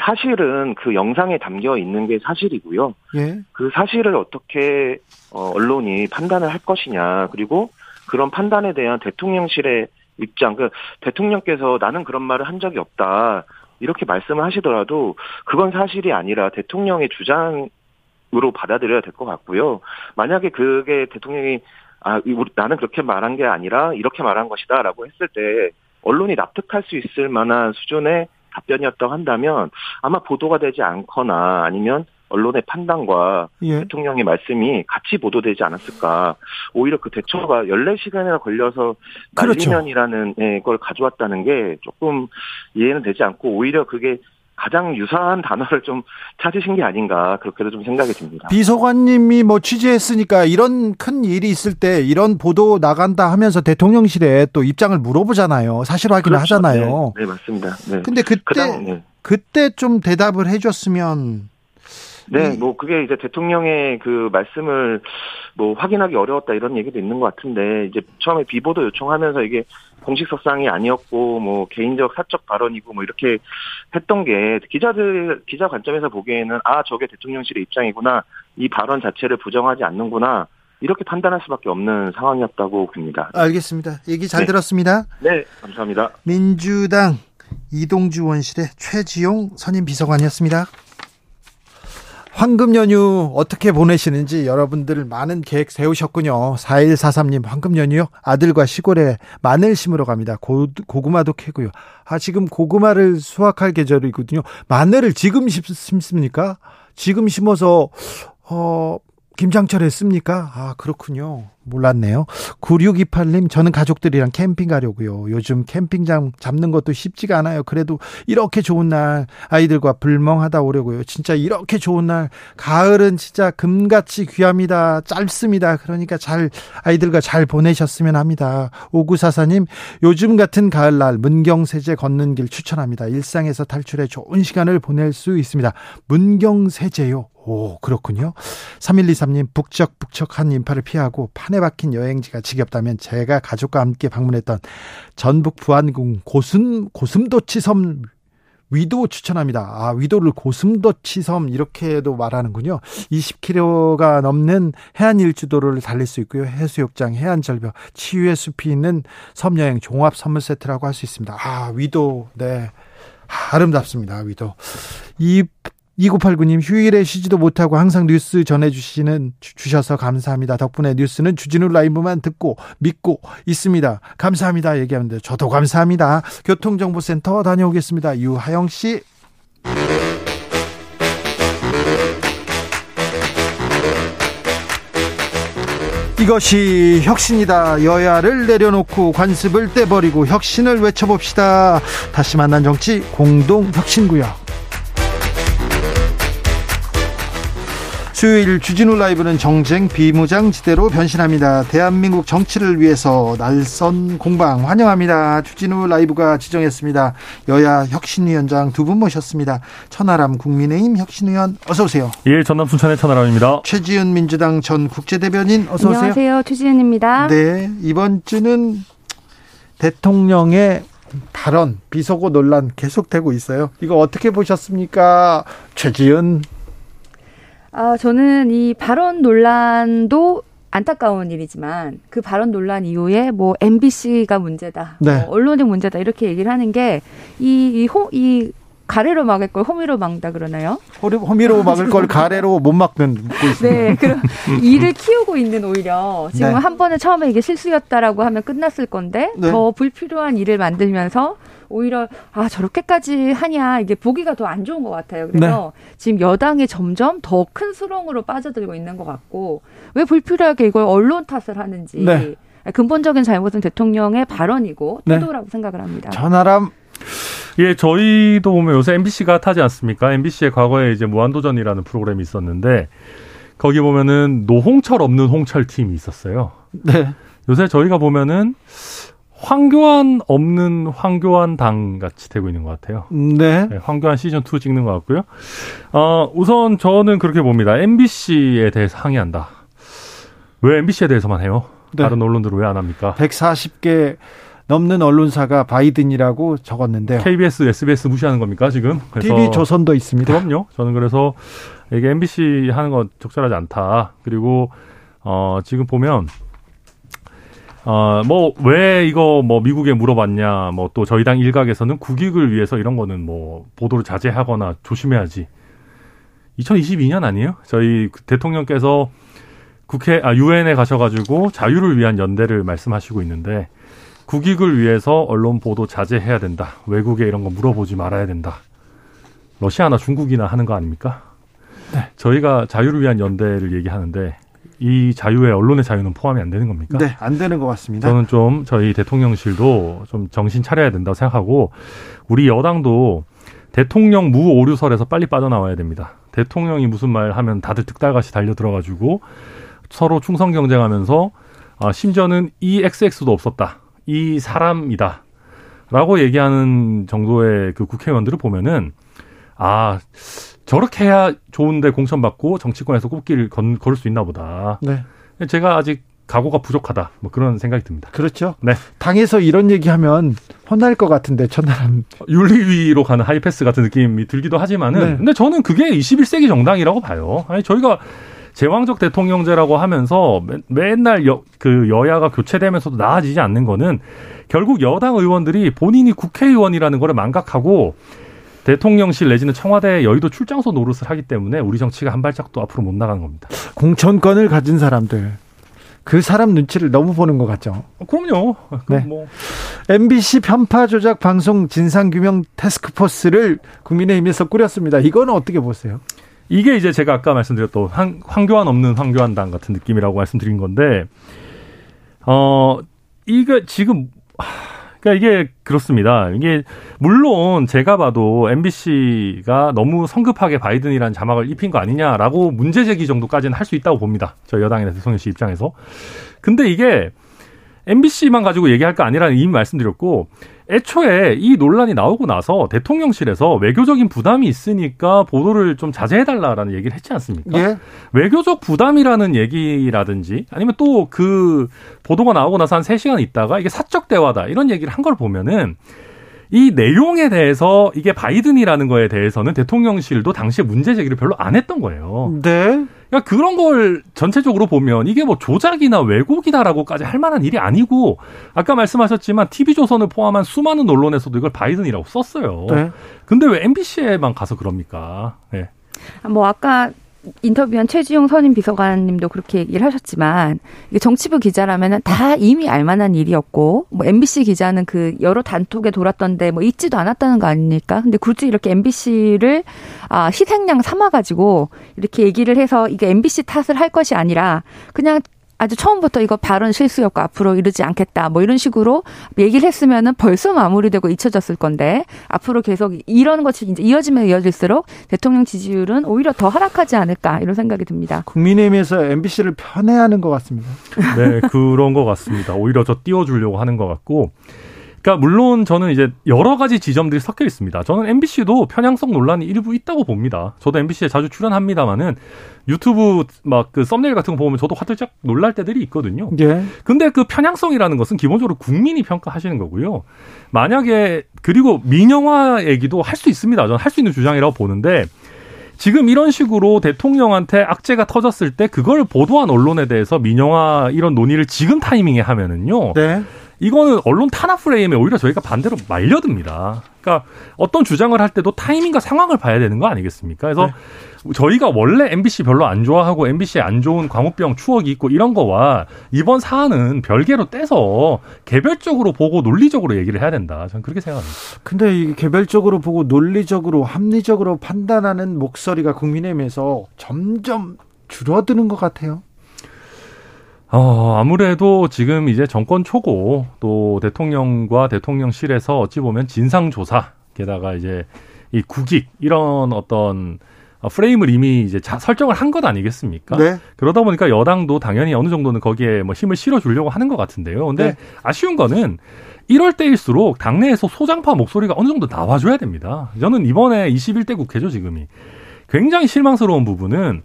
Speaker 4: 사실은 그 영상에 담겨 있는 게 사실이고요. 예. 그 사실을 어떻게 어, 언론이 판단을 할 것이냐 그리고 그런 판단에 대한 대통령실의 입장, 그 대통령께서 나는 그런 말을 한 적이 없다 이렇게 말씀을 하시더라도 그건 사실이 아니라 대통령의 주장으로 받아들여야 될 것 같고요. 만약에 그게 대통령이 아 나는 그렇게 말한 게 아니라 이렇게 말한 것이다 라고 했을 때 언론이 납득할 수 있을 만한 수준의 답변이었다고 한다면 아마 보도가 되지 않거나 아니면 언론의 판단과 예. 대통령의 말씀이 같이 보도되지 않았을까. 오히려 그 대처가 14시간이나 걸려서 그렇죠. 예, 걸 가져왔다는 게 조금 이해는 되지 않고 오히려 그게 가장 유사한 단어를 좀 찾으신 게 아닌가 그렇게도 좀 생각이 듭니다.
Speaker 1: 비서관님이 뭐 취재했으니까 이런 큰 일이 있을 때 이런 보도 나간다 하면서 대통령실에 또 입장을 물어보잖아요. 사실 확인을 그렇죠. 하잖아요.
Speaker 4: 네, 네 맞습니다. 네.
Speaker 1: 근데 그때 그당, 네. 그때 좀 대답을 해줬으면
Speaker 4: 네, 뭐 그게 이제 대통령의 그 말씀을 뭐 확인하기 어려웠다 이런 얘기도 있는 것 같은데 이제 처음에 비보도 요청하면서 이게 공식 석상이 아니었고 뭐 개인적 사적 발언이고 뭐 이렇게 했던 게 기자들 기자 관점에서 보기에는 아 저게 대통령실의 입장이구나 이 발언 자체를 부정하지 않는구나 이렇게 판단할 수밖에 없는 상황이었다고 봅니다.
Speaker 1: 알겠습니다. 얘기 잘 네. 들었습니다.
Speaker 4: 네, 감사합니다.
Speaker 1: 민주당 이동주 원실의 최지용 선임 비서관이었습니다. 황금 연휴 어떻게 보내시는지 여러분들 많은 계획 세우셨군요. 4143님 황금 연휴요? 아들과 시골에 마늘 심으러 갑니다. 고, 고구마도 캐고요. 아, 지금 고구마를 수확할 계절이거든요. 마늘을 지금 심 습니까? 지금 심어서, 어, 김장철 했습니까? 아, 그렇군요. 몰랐네요. 9628님, 저는 가족들이랑 캠핑 가려고요. 요즘 캠핑장 잡는 것도 쉽지가 않아요. 그래도 이렇게 좋은 날 아이들과 불멍하다 오려고요. 진짜 이렇게 좋은 날 가을은 진짜 금같이 귀합니다. 짧습니다. 그러니까 잘 아이들과 잘 보내셨으면 합니다. 5944님, 요즘 같은 가을날 문경세제 걷는 길 추천합니다. 일상에서 탈출해 좋은 시간을 보낼 수 있습니다. 문경세제요. 오, 그렇군요. 3123님, 북적북적한 인파를 피하고 판에 박힌 여행지가 지겹다면 제가 가족과 함께 방문했던 전북 부안군 고슴, 고슴도치섬 위도 추천합니다. 아, 위도를 고슴도치섬 이렇게도 말하는군요. 20km가 넘는 해안 일주도를 달릴 수 있고요. 해수욕장, 해안 절벽, 치유의 숲이 있는 섬 여행 종합 선물 세트라고 할 수 있습니다. 아, 위도. 네. 아름답습니다. 위도. 이 2989님 휴일에 쉬지도 못하고 항상 뉴스 전해주시는 주셔서 감사합니다. 덕분에 뉴스는 주진우 라이브만 듣고 믿고 있습니다. 감사합니다. 얘기하는데 저도 감사합니다. 교통정보센터 다녀오겠습니다. 유하영 씨. 이것이 혁신이다. 여야를 내려놓고 관습을 떼버리고 혁신을 외쳐봅시다. 다시 만난 정치 공동 혁신구역. 수요일 주진우 라이브는 정쟁 비무장지대로 변신합니다. 대한민국 정치를 위해서 날선 공방 환영합니다. 주진우 라이브가 지정했습니다. 여야 혁신위원장 두 분 모셨습니다. 천하람 국민의힘 혁신위원 어서 오세요.
Speaker 5: 예, 전남 순천의 천하람입니다.
Speaker 1: 최지은 민주당 전 국제대변인 어서 오세요.
Speaker 6: 안녕하세요. 최지은입니다.
Speaker 1: 네, 이번 주는 대통령의 발언 비속어 논란 계속되고 있어요. 이거 어떻게 보셨습니까? 최지은
Speaker 6: 아, 저는 이 발언 논란도 안타까운 일이지만 그 발언 논란 이후에 뭐 MBC가 문제다, 네. 뭐 언론이 문제다 이렇게 얘기를 하는 게 이이 이 가래로 막을 걸 호미로 막다 그러나요?
Speaker 1: 호미로 막을 걸 가래로 못 막는 묻고 있습니다.
Speaker 6: 네, 그럼 일을 키우고 있는 오히려 지금 네. 한 번에 처음에 이게 실수였다라고 하면 끝났을 건데 네. 더 불필요한 일을 만들면서 오히려 아 저렇게까지 하냐 이게 보기가 더 안 좋은 것 같아요. 그래서 네. 지금 여당이 점점 더 큰 수렁으로 빠져들고 있는 것 같고 왜 불필요하게 이걸 언론 탓을 하는지 네. 근본적인 잘못은 대통령의 발언이고 네. 태도라고 네. 생각을 합니다.
Speaker 1: 전화람
Speaker 5: 예, 저희도 보면 요새 MBC가 타지 않습니까? MBC의 과거에 이제 무한도전이라는 프로그램이 있었는데 거기 보면은 노홍철 없는 홍철 팀이 있었어요. 네. 요새 저희가 보면은 황교안 없는 황교안 당 같이 되고 있는 것 같아요.
Speaker 1: 네. 네
Speaker 5: 황교안 시즌 2 찍는 것 같고요. 어, 우선 저는 그렇게 봅니다. MBC에 대해서 항의한다. 왜 MBC에 대해서만 해요? 네. 다른 언론들은 왜 안 합니까?
Speaker 1: 140개 넘는 언론사가 바이든이라고 적었는데요.
Speaker 5: KBS, SBS 무시하는 겁니까 지금?
Speaker 1: TV 조선도 있습니다.
Speaker 5: 그럼요. 저는 그래서 이게 MBC 하는 건 적절하지 않다. 그리고 어, 지금 보면 어, 뭐, 왜 이거 뭐 미국에 물어봤냐, 뭐 또 저희 당 일각에서는 국익을 위해서 이런 거는 뭐 보도를 자제하거나 조심해야지. 2022년 아니에요? 저희 대통령께서 국회, 아, 유엔에 가셔가지고 자유를 위한 연대를 말씀하시고 있는데 국익을 위해서 언론 보도 자제해야 된다. 외국에 이런 거 물어보지 말아야 된다. 러시아나 중국이나 하는 거 아닙니까? 네. 저희가 자유를 위한 연대를 얘기하는데 이 자유에 언론의 자유는 포함이 안 되는 겁니까?
Speaker 1: 네, 안 되는 것 같습니다.
Speaker 5: 저는 좀 저희 대통령실도 좀 정신 차려야 된다고 생각하고 우리 여당도 대통령 무 오류설에서 빨리 빠져나와야 됩니다. 대통령이 무슨 말 하면 다들 득달같이 달려 들어가지고 서로 충성 경쟁하면서 아, 심지어는 이 XX도 없었다. 이 사람이다. 라고 얘기하는 정도의 그 국회의원들을 보면은 아, 저렇게 해야 좋은데 공천받고 정치권에서 꽃길을 건, 걸을 수 있나 보다. 네. 제가 아직 각오가 부족하다. 뭐 그런 생각이 듭니다.
Speaker 1: 그렇죠. 네. 당에서 이런 얘기하면 혼날 것 같은데 천하람
Speaker 5: 윤리위로 가는 하이패스 같은 느낌이 들기도 하지만은 네. 근데 저는 그게 21세기 정당이라고 봐요. 아니 저희가 제왕적 대통령제라고 하면서 맨날 여, 그 여야가 교체되면서도 나아지지 않는 거는 결국 여당 의원들이 본인이 국회의원이라는 거를 망각하고 대통령실 내지는 청와대 여의도 출장소 노릇을 하기 때문에 우리 정치가 한 발짝도 앞으로 못 나간 겁니다.
Speaker 1: 공천권을 가진 사람들 그 사람 눈치를 너무 보는 것 같죠.
Speaker 5: 어, 그럼요.
Speaker 1: 네. 뭐. MBC 편파 조작 방송 진상 규명 테스크포스를 국민의힘에서 꾸렸습니다. 이거는 어떻게 보세요?
Speaker 5: 이게 이제 제가 아까 말씀드렸던 황, 황교안 없는 황교안당 같은 느낌이라고 말씀드린 건데, 어, 이거 지금, 그러니까 이게 그렇습니다. 이게 물론 제가 봐도 MBC가 너무 성급하게 바이든이라는 자막을 입힌 거 아니냐라고 문제 제기 정도까지는 할 수 있다고 봅니다. 저 여당이나 대통령실 입장에서. 근데 이게 MBC만 가지고 얘기할 거 아니라는 이미 말씀드렸고 애초에 이 논란이 나오고 나서 대통령실에서 외교적인 부담이 있으니까 보도를 좀 자제해달라라는 얘기를 했지 않습니까? 예. 외교적 부담이라는 얘기라든지 아니면 또 그 보도가 나오고 나서 한 3시간 있다가 이게 사적 대화다 이런 얘기를 한 걸 보면은 이 내용에 대해서 이게 바이든이라는 거에 대해서는 대통령실도 당시에 문제 제기를 별로 안 했던 거예요.
Speaker 1: 네.
Speaker 5: 그러니까 그런 걸 전체적으로 보면 이게 뭐 조작이나 왜곡이다라고까지 할 만한 일이 아니고 아까 말씀하셨지만 TV조선을 포함한 수많은 언론에서도 이걸 바이든이라고 썼어요. 네. 근데 왜 MBC에만 가서 그럽니까? 네.
Speaker 6: 뭐 아까 인터뷰한 최지용 선임 비서관님도 그렇게 얘기를 하셨지만 이게 정치부 기자라면은 다 이미 알만한 일이었고 뭐 MBC 기자는 그 여러 단톡에 돌았던데 뭐 있지도 않았다는 거 아닙니까? 근데 굳이 이렇게 MBC를 아 희생양 삼아가지고 이렇게 얘기를 해서 이게 MBC 탓을 할 것이 아니라 그냥 아주 처음부터 이거 발언 실수였고 앞으로 이러지 않겠다 뭐 이런 식으로 얘기를 했으면은 벌써 마무리되고 잊혀졌을 건데 앞으로 계속 이런 것이 이제 이어지면 이어질수록 대통령 지지율은 오히려 더 하락하지 않을까 이런 생각이 듭니다.
Speaker 1: 국민의힘에서 MBC를 편애하는 것 같습니다.
Speaker 5: 네, 그런 것 같습니다. 오히려 저 띄워주려고 하는 것 같고 그러니까 물론 저는 이제 여러 가지 지점들이 섞여 있습니다. 저는 MBC도 편향성 논란이 일부 있다고 봅니다. 저도 MBC에 자주 출연합니다만은 유튜브 막 그 썸네일 같은 거 보면 저도 화들짝 놀랄 때들이 있거든요. 예. 근데 그 편향성이라는 것은 기본적으로 국민이 평가하시는 거고요. 만약에 그리고 민영화 얘기도 할 수 있습니다. 저는 할 수 있는 주장이라고 보는데 지금 이런 식으로 대통령한테 악재가 터졌을 때 그걸 보도한 언론에 대해서 민영화 이런 논의를 지금 타이밍에 하면은요. 네. 이거는 언론 탄압 프레임에 오히려 저희가 반대로 말려듭니다. 그러니까 어떤 주장을 할 때도 타이밍과 상황을 봐야 되는 거 아니겠습니까? 그래서 네. 저희가 원래 MBC 별로 안 좋아하고 MBC에 안 좋은 광우병 추억이 있고 이런 거와 이번 사안은 별개로 떼서 개별적으로 보고 논리적으로 얘기를 해야 된다. 저는 그렇게 생각합니다.
Speaker 1: 근데 이 개별적으로 보고 논리적으로 합리적으로 판단하는 목소리가 국민의힘에서 점점 줄어드는 것 같아요.
Speaker 5: 어, 아무래도 지금 이제 정권 초고 또 대통령과 대통령실에서 어찌 보면 진상조사 게다가 이제 이 국익 이런 어떤 프레임을 이미 이제 자, 설정을 한 것 아니겠습니까? 네. 그러다 보니까 여당도 당연히 어느 정도는 거기에 뭐 힘을 실어 주려고 하는 것 같은데요. 근데 네. 아쉬운 거는 이럴 때일수록 당내에서 소장파 목소리가 어느 정도 나와줘야 됩니다. 저는 이번에 21대 국회죠, 지금이. 굉장히 실망스러운 부분은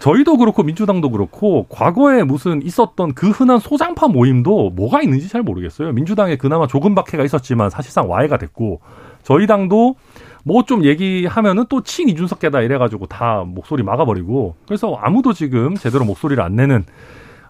Speaker 5: 저희도 그렇고 민주당도 그렇고 과거에 무슨 있었던 그 흔한 소장파 모임도 뭐가 있는지 잘 모르겠어요. 민주당에 그나마 조금 박해가 있었지만 사실상 와해가 됐고 저희 당도 뭐 좀 얘기하면은 또 친 이준석계다 이래가지고 다 목소리 막아버리고 그래서 아무도 지금 제대로 목소리를 안 내는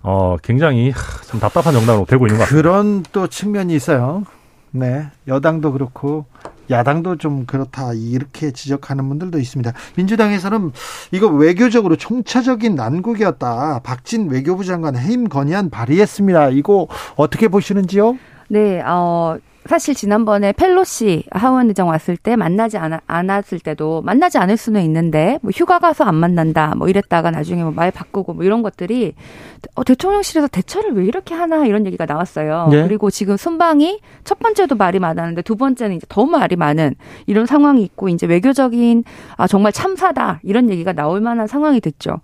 Speaker 5: 어 굉장히 참 답답한 정당으로 되고 있는 것 같습니다.
Speaker 1: 그런 또 측면이 있어요. 네, 여당도 그렇고 야당도 좀 그렇다 이렇게 지적하는 분들도 있습니다. 민주당에서는 이거 외교적으로 총체적인 난국이었다. 박진 외교부 장관 해임 건의안 발의했습니다. 이거 어떻게 보시는지요?
Speaker 6: 네, 어, 사실 지난번에 펠로시 하원 의장 왔을 때 만나지 않, 않았을 때도 만나지 않을 수는 있는데 뭐 휴가 가서 안 만난다 뭐 이랬다가 나중에 뭐 말 바꾸고 뭐 이런 것들이 어, 대통령실에서 대처를 왜 이렇게 하나 이런 얘기가 나왔어요. 네. 그리고 지금 순방이 첫 번째도 말이 많았는데 두 번째는 이제 더 말이 많은 이런 상황이 있고 이제 외교적인 아 정말 참사다 이런 얘기가 나올 만한 상황이 됐죠.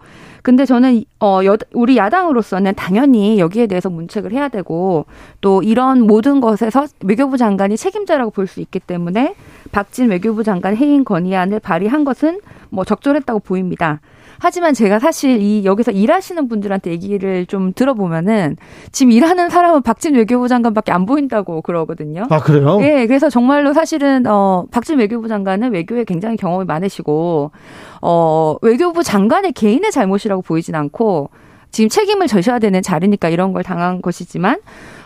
Speaker 6: 근데 저는 어 여, 우리 야당으로서는 당연히 여기에 대해서 문책을 해야 되고 또 이런 모든 것에서 외교부 장관이 책임자라고 볼 수 있기 때문에 박진 외교부 장관 해임 건의안을 발의한 것은 뭐 적절했다고 보입니다. 하지만 제가 사실 이 여기서 일하시는 분들한테 얘기를 좀 들어보면은 지금 일하는 사람은 박진 외교부 장관밖에 안 보인다고 그러거든요.
Speaker 1: 아 그래요?
Speaker 6: 예, 그래서 정말로 사실은 어 박진 외교부 장관은 외교에 굉장히 경험이 많으시고 어 외교부 장관의 개인의 잘못이라고 보이진 않고 지금 책임을 져셔야 되는 자리니까 이런 걸 당한 것이지만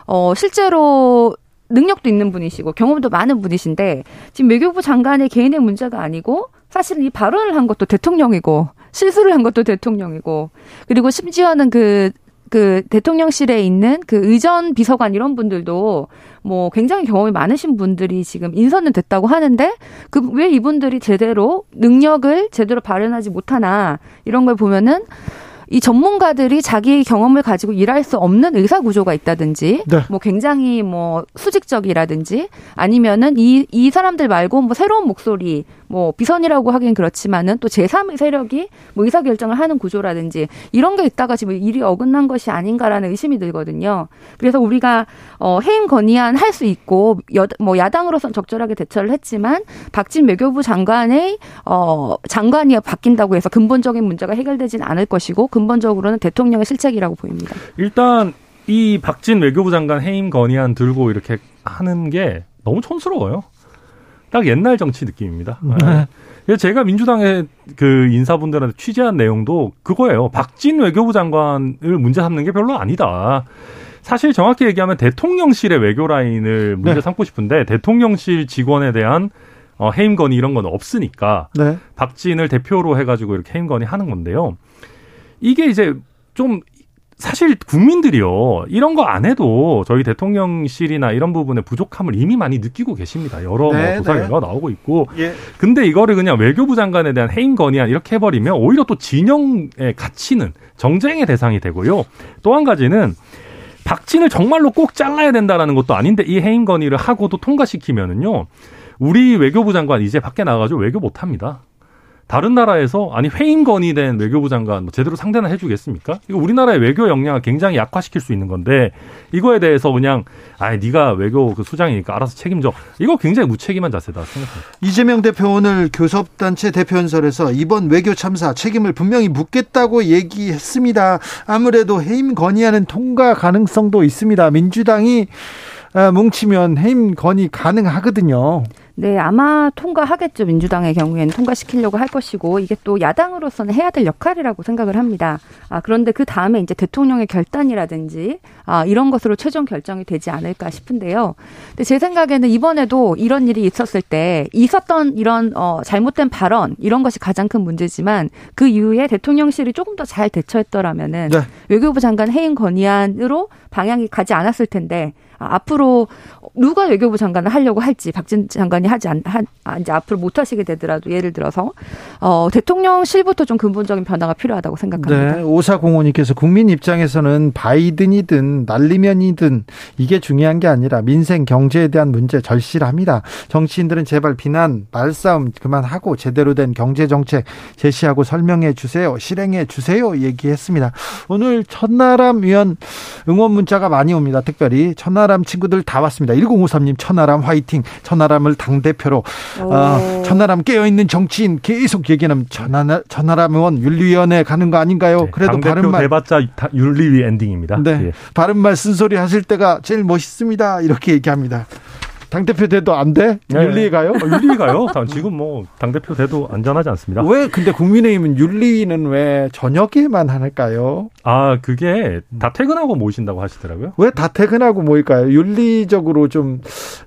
Speaker 6: 어 실제로 능력도 있는 분이시고 경험도 많은 분이신데 지금 외교부 장관의 개인의 문제가 아니고 사실은 이 발언을 한 것도 대통령이고 실수를 한 것도 대통령이고 그리고 심지어는 그, 그 대통령실에 있는 그 의전 비서관 이런 분들도 뭐 굉장히 경험이 많으신 분들이 지금 인선은 됐다고 하는데 그 왜 이분들이 제대로 능력을 제대로 발현하지 못하나 이런 걸 보면은 이 전문가들이 자기의 경험을 가지고 일할 수 없는 의사 구조가 있다든지 네. 뭐 굉장히 뭐 수직적이라든지 아니면은 이 이 사람들 말고 뭐 새로운 목소리 뭐 비선이라고 하긴 그렇지만은 또 제3의 세력이 뭐 의사 결정을 하는 구조라든지 이런 게 있다가 지금 일이 어긋난 것이 아닌가라는 의심이 들거든요. 그래서 우리가 어 해임 건의안 할 수 있고 여, 뭐 야당으로선 적절하게 대처를 했지만 박진 외교부 장관의 어 장관이 바뀐다고 해서 근본적인 문제가 해결되지는 않을 것이고 근본적으로는 대통령의 실책이라고 보입니다.
Speaker 5: 일단 이 박진 외교부 장관 해임 건의안 들고 이렇게 하는 게 너무 촌스러워요. 딱 옛날 정치 느낌입니다. 네. 네. 제가 민주당의 그 인사분들한테 취재한 내용도 그거예요. 박진 외교부 장관을 문제 삼는 게 별로 아니다. 사실 정확히 얘기하면 대통령실의 외교 라인을 문제 네. 삼고 싶은데 대통령실 직원에 대한 어, 해임 건의 이런 건 없으니까 네. 박진을 대표로 해가지고 이렇게 해임 건의 하는 건데요. 이게 이제 좀 사실 국민들이요 이런 거 안 해도 저희 대통령실이나 이런 부분의 부족함을 이미 많이 느끼고 계십니다. 여러 뭐 네, 뭐 조사 결과 네. 나오고 있고. 예. 근데 이거를 그냥 외교부 장관에 대한 해임 건의안 이렇게 해버리면 오히려 또 진영에 갇히는 정쟁의 대상이 되고요. 또 한 가지는 박진을 정말로 꼭 잘라야 된다라는 것도 아닌데 이 해임 건의를 하고도 통과시키면은요. 우리 외교부 장관 이제 밖에 나가가지고 외교 못합니다. 다른 나라에서 아니 회임 건의된 외교부 장관 뭐 제대로 상대나 해주겠습니까? 이거 우리나라의 외교 역량을 굉장히 약화시킬 수 있는 건데 이거에 대해서 그냥 아 네가 외교 그 수장이니까 알아서 책임져 이거 굉장히 무책임한 자세다 생각합니다.
Speaker 1: 이재명 대표 오늘 교섭단체 대표연설에서 이번 외교 참사 책임을 분명히 묻겠다고 얘기했습니다. 아무래도 해임 건의하는 통과 가능성도 있습니다. 민주당이 아, 뭉치면 해임 건의 가능하거든요.
Speaker 6: 네, 아마 통과하겠죠. 민주당의 경우에는 통과시키려고 할 것이고 이게 또 야당으로서는 해야 될 역할이라고 생각을 합니다. 아, 그런데 그 다음에 이제 대통령의 결단이라든지 아, 이런 것으로 최종 결정이 되지 않을까 싶은데요. 근데 제 생각에는 이번에도 이런 일이 있었을 때 있었던 이런 어, 잘못된 발언 이런 것이 가장 큰 문제지만 그 이후에 대통령실이 조금 더 잘 대처했더라면은 네. 외교부 장관 해임 건의안으로 방향이 가지 않았을 텐데 아, 앞으로 누가 외교부 장관을 하려고 할지 박진 장관이 하지 않, 한, 아, 이제 앞으로 못 하시게 되더라도 예를 들어서 어, 대통령실부터 좀 근본적인 변화가 필요하다고 생각합니다.
Speaker 1: 네, 오사공원님께서 국민 입장에서는 바이든이든 날리면이든 이게 중요한 게 아니라 민생 경제에 대한 문제 절실합니다. 정치인들은 제발 비난 말싸움 그만하고 제대로 된 경제 정책 제시하고 설명해 주세요. 실행해 주세요. 얘기했습니다. 오늘 천나람 위원 응원 문자가 많이 옵니다. 특별히 천나람 친구들 다 왔습니다. 1053님 천하람 화이팅. 천하람을 당대표로 어, 천하람 깨어있는 정치인 계속 얘기하는 천하, 천하람 의원 윤리위원회 가는 거 아닌가요?
Speaker 5: 네, 그래도 바른 말 대봤자 윤리위 엔딩입니다.
Speaker 1: 네. 예. 바른 말 쓴소리 하실 때가 제일 멋있습니다. 이렇게 얘기합니다. 당대표 돼도 안 돼? 네. 윤리위 가요?
Speaker 5: 어, 윤리위 가요? 지금 뭐 당대표 돼도 안전하지 않습니다.
Speaker 1: 왜 근데 국민의힘은 윤리위는 왜 저녁에만 할까요?
Speaker 5: 아 그게 다 퇴근하고 모이신다고 하시더라고요.
Speaker 1: 왜 다 퇴근하고 모일까요? 윤리적으로 좀좀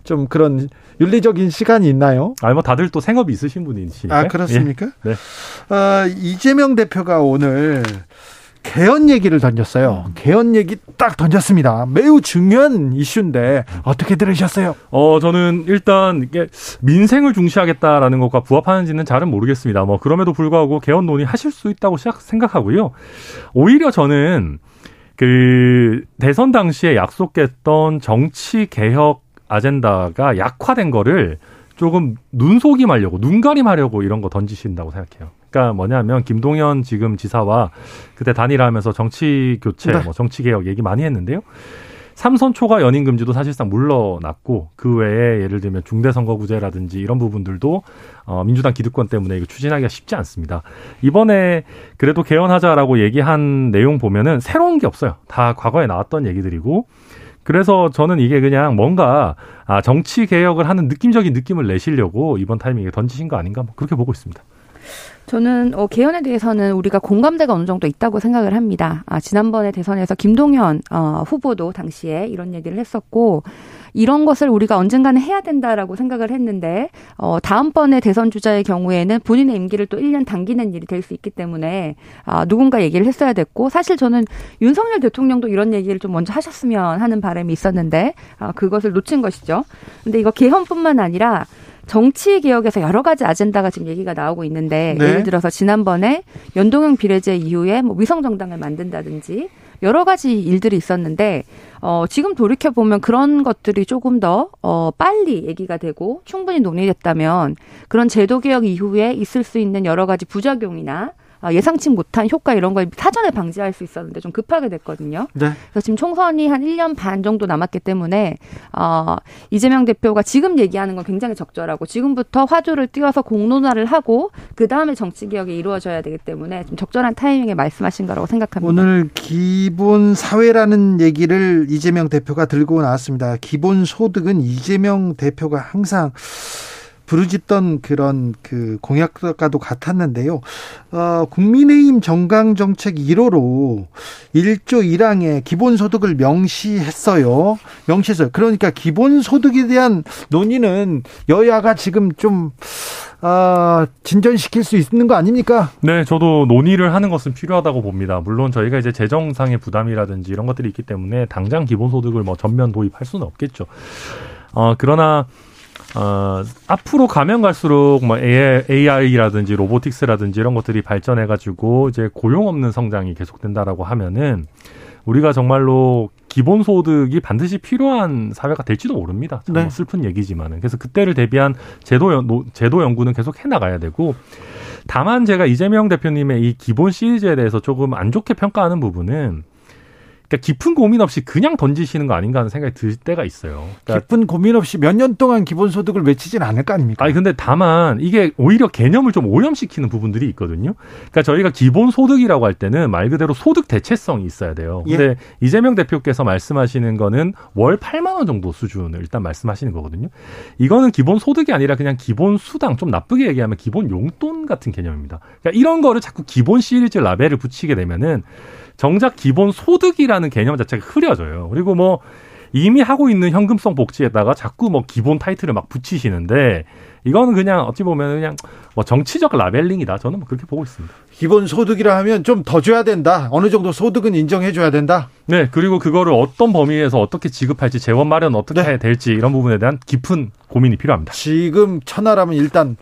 Speaker 1: 좀 그런 윤리적인 시간이 있나요?
Speaker 5: 아니 뭐 다들 또 생업이 있으신 분이시니까.
Speaker 1: 아 그렇습니까? 예. 네. 어, 이재명 대표가 오늘 개헌 얘기를 던졌어요. 개헌 얘기 딱 던졌습니다. 매우 중요한 이슈인데 어떻게 들으셨어요?
Speaker 5: 어 저는 일단 이게 민생을 중시하겠다라는 것과 부합하는지는 잘은 모르겠습니다. 뭐 그럼에도 불구하고 개헌 논의 하실 수 있다고 생각하고요. 오히려 저는 그 대선 당시에 약속했던 정치 개혁 아젠다가 약화된 거를 조금 눈속임하려고 눈가림하려고 이런 거 던지신다고 생각해요. 그러니까 뭐냐면 김동연 지금 지사와 그때 단일화하면서 정치 교체, 네. 뭐 정치 개혁 얘기 많이 했는데요. 삼선 초과 연임 금지도 사실상 물러났고 그 외에 예를 들면 중대선거구제라든지 이런 부분들도 어, 민주당 기득권 때문에 이거 추진하기가 쉽지 않습니다. 이번에 그래도 개헌하자라고 얘기한 내용 보면은 새로운 게 없어요. 다 과거에 나왔던 얘기들이고 그래서 저는 이게 그냥 뭔가 아, 정치 개혁을 하는 느낌적인 느낌을 내시려고 이번 타이밍에 던지신 거 아닌가 뭐 그렇게 보고 있습니다.
Speaker 6: 저는 어, 개헌에 대해서는 우리가 공감대가 어느 정도 있다고 생각을 합니다. 아, 지난번에 대선에서 김동현 어, 후보도 당시에 이런 얘기를 했었고 이런 것을 우리가 언젠가는 해야 된다라고 생각을 했는데 어, 다음번에 대선 주자의 경우에는 본인의 임기를 또 1년 당기는 일이 될 수 있기 때문에 아, 누군가 얘기를 했어야 됐고 사실 저는 윤석열 대통령도 이런 얘기를 좀 먼저 하셨으면 하는 바람이 있었는데 아, 그것을 놓친 것이죠. 근데 이거 개헌뿐만 아니라 정치 개혁에서 여러 가지 아젠다가 지금 얘기가 나오고 있는데 네. 예를 들어서 지난번에 연동형 비례제 이후에 뭐 위성 정당을 만든다든지 여러 가지 일들이 있었는데 어 지금 돌이켜 보면 그런 것들이 조금 더어 빨리 얘기가 되고 충분히 논의됐다면 그런 제도 개혁 이후에 있을 수 있는 여러 가지 부작용이나 아, 예상치 못한 효과 이런 걸 사전에 방지할 수 있었는데 좀 급하게 됐거든요. 네. 그래서 지금 총선이 한 1년 반 정도 남았기 때문에 어, 이재명 대표가 지금 얘기하는 건 굉장히 적절하고 지금부터 화두를 띄워서 공론화를 하고 그 다음에 정치 개혁이 이루어져야 되기 때문에 좀 적절한 타이밍에 말씀하신 거라고 생각합니다.
Speaker 1: 오늘 기본 사회라는 얘기를 이재명 대표가 들고 나왔습니다. 기본 소득은 이재명 대표가 항상 부르짖던 그런 그 공약과도 같았는데요. 어, 국민의힘 정강 정책 1호로 1조 1항에 기본소득을 명시했어요. 명시했어요. 그러니까 기본소득에 대한 논의는 여야가 지금 좀 아, 진전시킬 수 있는 거 아닙니까?
Speaker 5: 네, 저도 논의를 하는 것은 필요하다고 봅니다. 물론 저희가 이제 재정상의 부담이라든지 이런 것들이 있기 때문에 당장 기본소득을 뭐 전면 도입할 수는 없겠죠. 어, 그러나 어, 앞으로 가면 갈수록 뭐 AI라든지 로보틱스라든지 이런 것들이 발전해가지고 이제 고용 없는 성장이 계속된다라고 하면은 우리가 정말로 기본 소득이 반드시 필요한 사회가 될지도 모릅니다. 네. 슬픈 얘기지만은. 그래서 그때를 대비한 제도, 연, 제도 연구는 계속 해 나가야 되고, 다만 제가 이재명 대표님의 이 기본 시리즈에 대해서 조금 안 좋게 평가하는 부분은 그러니까 깊은 고민 없이 그냥 던지시는 거 아닌가 하는 생각이 들 때가 있어요.
Speaker 1: 그러니까 깊은 고민 없이 몇 년 동안 기본소득을 외치진 않을 거 아닙니까?
Speaker 5: 아니 근데 다만 이게 오히려 개념을 좀 오염시키는 부분들이 있거든요. 그러니까 저희가 기본소득이라고 할 때는 말 그대로 소득 대체성이 있어야 돼요. 근데 예. 이재명 대표께서 말씀하시는 거는 월 8만 원 정도 수준을 일단 말씀하시는 거거든요. 이거는 기본소득이 아니라 그냥 기본 수당 좀 나쁘게 얘기하면 기본 용돈 같은 개념입니다. 그러니까 이런 거를 자꾸 기본 시리즈 라벨을 붙이게 되면은 정작 기본 소득이라는 개념 자체가 흐려져요. 그리고 뭐 이미 하고 있는 현금성 복지에다가 자꾸 뭐 기본 타이틀을 막 붙이시는데 이거는 그냥 어찌 보면 그냥 뭐 정치적 labeling이다. 저는 뭐 그렇게 보고 있습니다.
Speaker 1: 기본 소득이라 하면 좀 더 줘야 된다. 어느 정도 소득은 인정해 줘야 된다.
Speaker 5: 네, 그리고 그거를 어떤 범위에서 어떻게 지급할지 재원 마련 어떻게 네. 해야 될지 이런 부분에 대한 깊은 고민이 필요합니다.
Speaker 1: 지금 천하라면 일단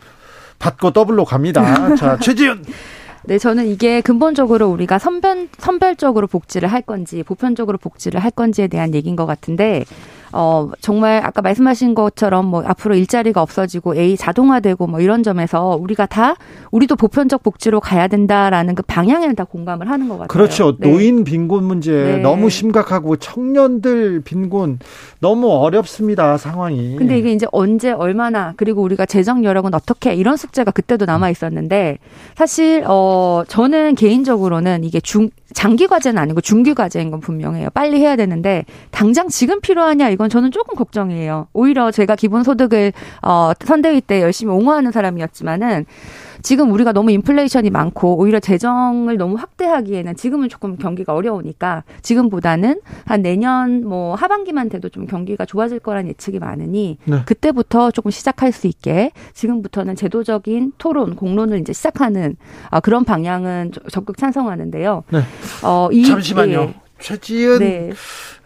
Speaker 1: 받고 더블로 갑니다. 자, 최지은
Speaker 6: 네, 저는 이게 근본적으로 우리가 선별, 선별적으로 복지를 할 건지, 보편적으로 복지를 할 건지에 대한 얘기인 것 같은데, 어, 정말 아까 말씀하신 것처럼 뭐 앞으로 일자리가 없어지고 A 자동화되고 뭐 이런 점에서 우리가 다 우리도 보편적 복지로 가야 된다라는 그 방향에는 다 공감을 하는 것 같아요.
Speaker 1: 그렇죠. 네. 노인 빈곤 문제 네. 너무 심각하고 청년들 빈곤 너무 어렵습니다 상황이.
Speaker 6: 근데 이게 이제 언제 얼마나 그리고 우리가 재정 여력은 어떻게 이런 숙제가 그때도 남아 있었는데 사실 어 저는 개인적으로는 이게 중 장기 과제는 아니고 중기 과제인 건 분명해요. 빨리 해야 되는데 당장 지금 필요하냐 이건 저는 조금 걱정이에요. 오히려 제가 기본소득을 어 선대위 때 열심히 옹호하는 사람이었지만은 지금 우리가 너무 인플레이션이 많고 오히려 재정을 너무 확대하기에는 지금은 조금 경기가 어려우니까 지금보다는 한 내년 뭐 하반기만 돼도 좀 경기가 좋아질 거란 예측이 많으니 네. 그때부터 조금 시작할 수 있게 지금부터는 제도적인 토론 공론을 이제 시작하는 아, 그런 방향은 적극 찬성하는데요. 네.
Speaker 1: 어, 이, 잠시만요. 예. 최지은 네.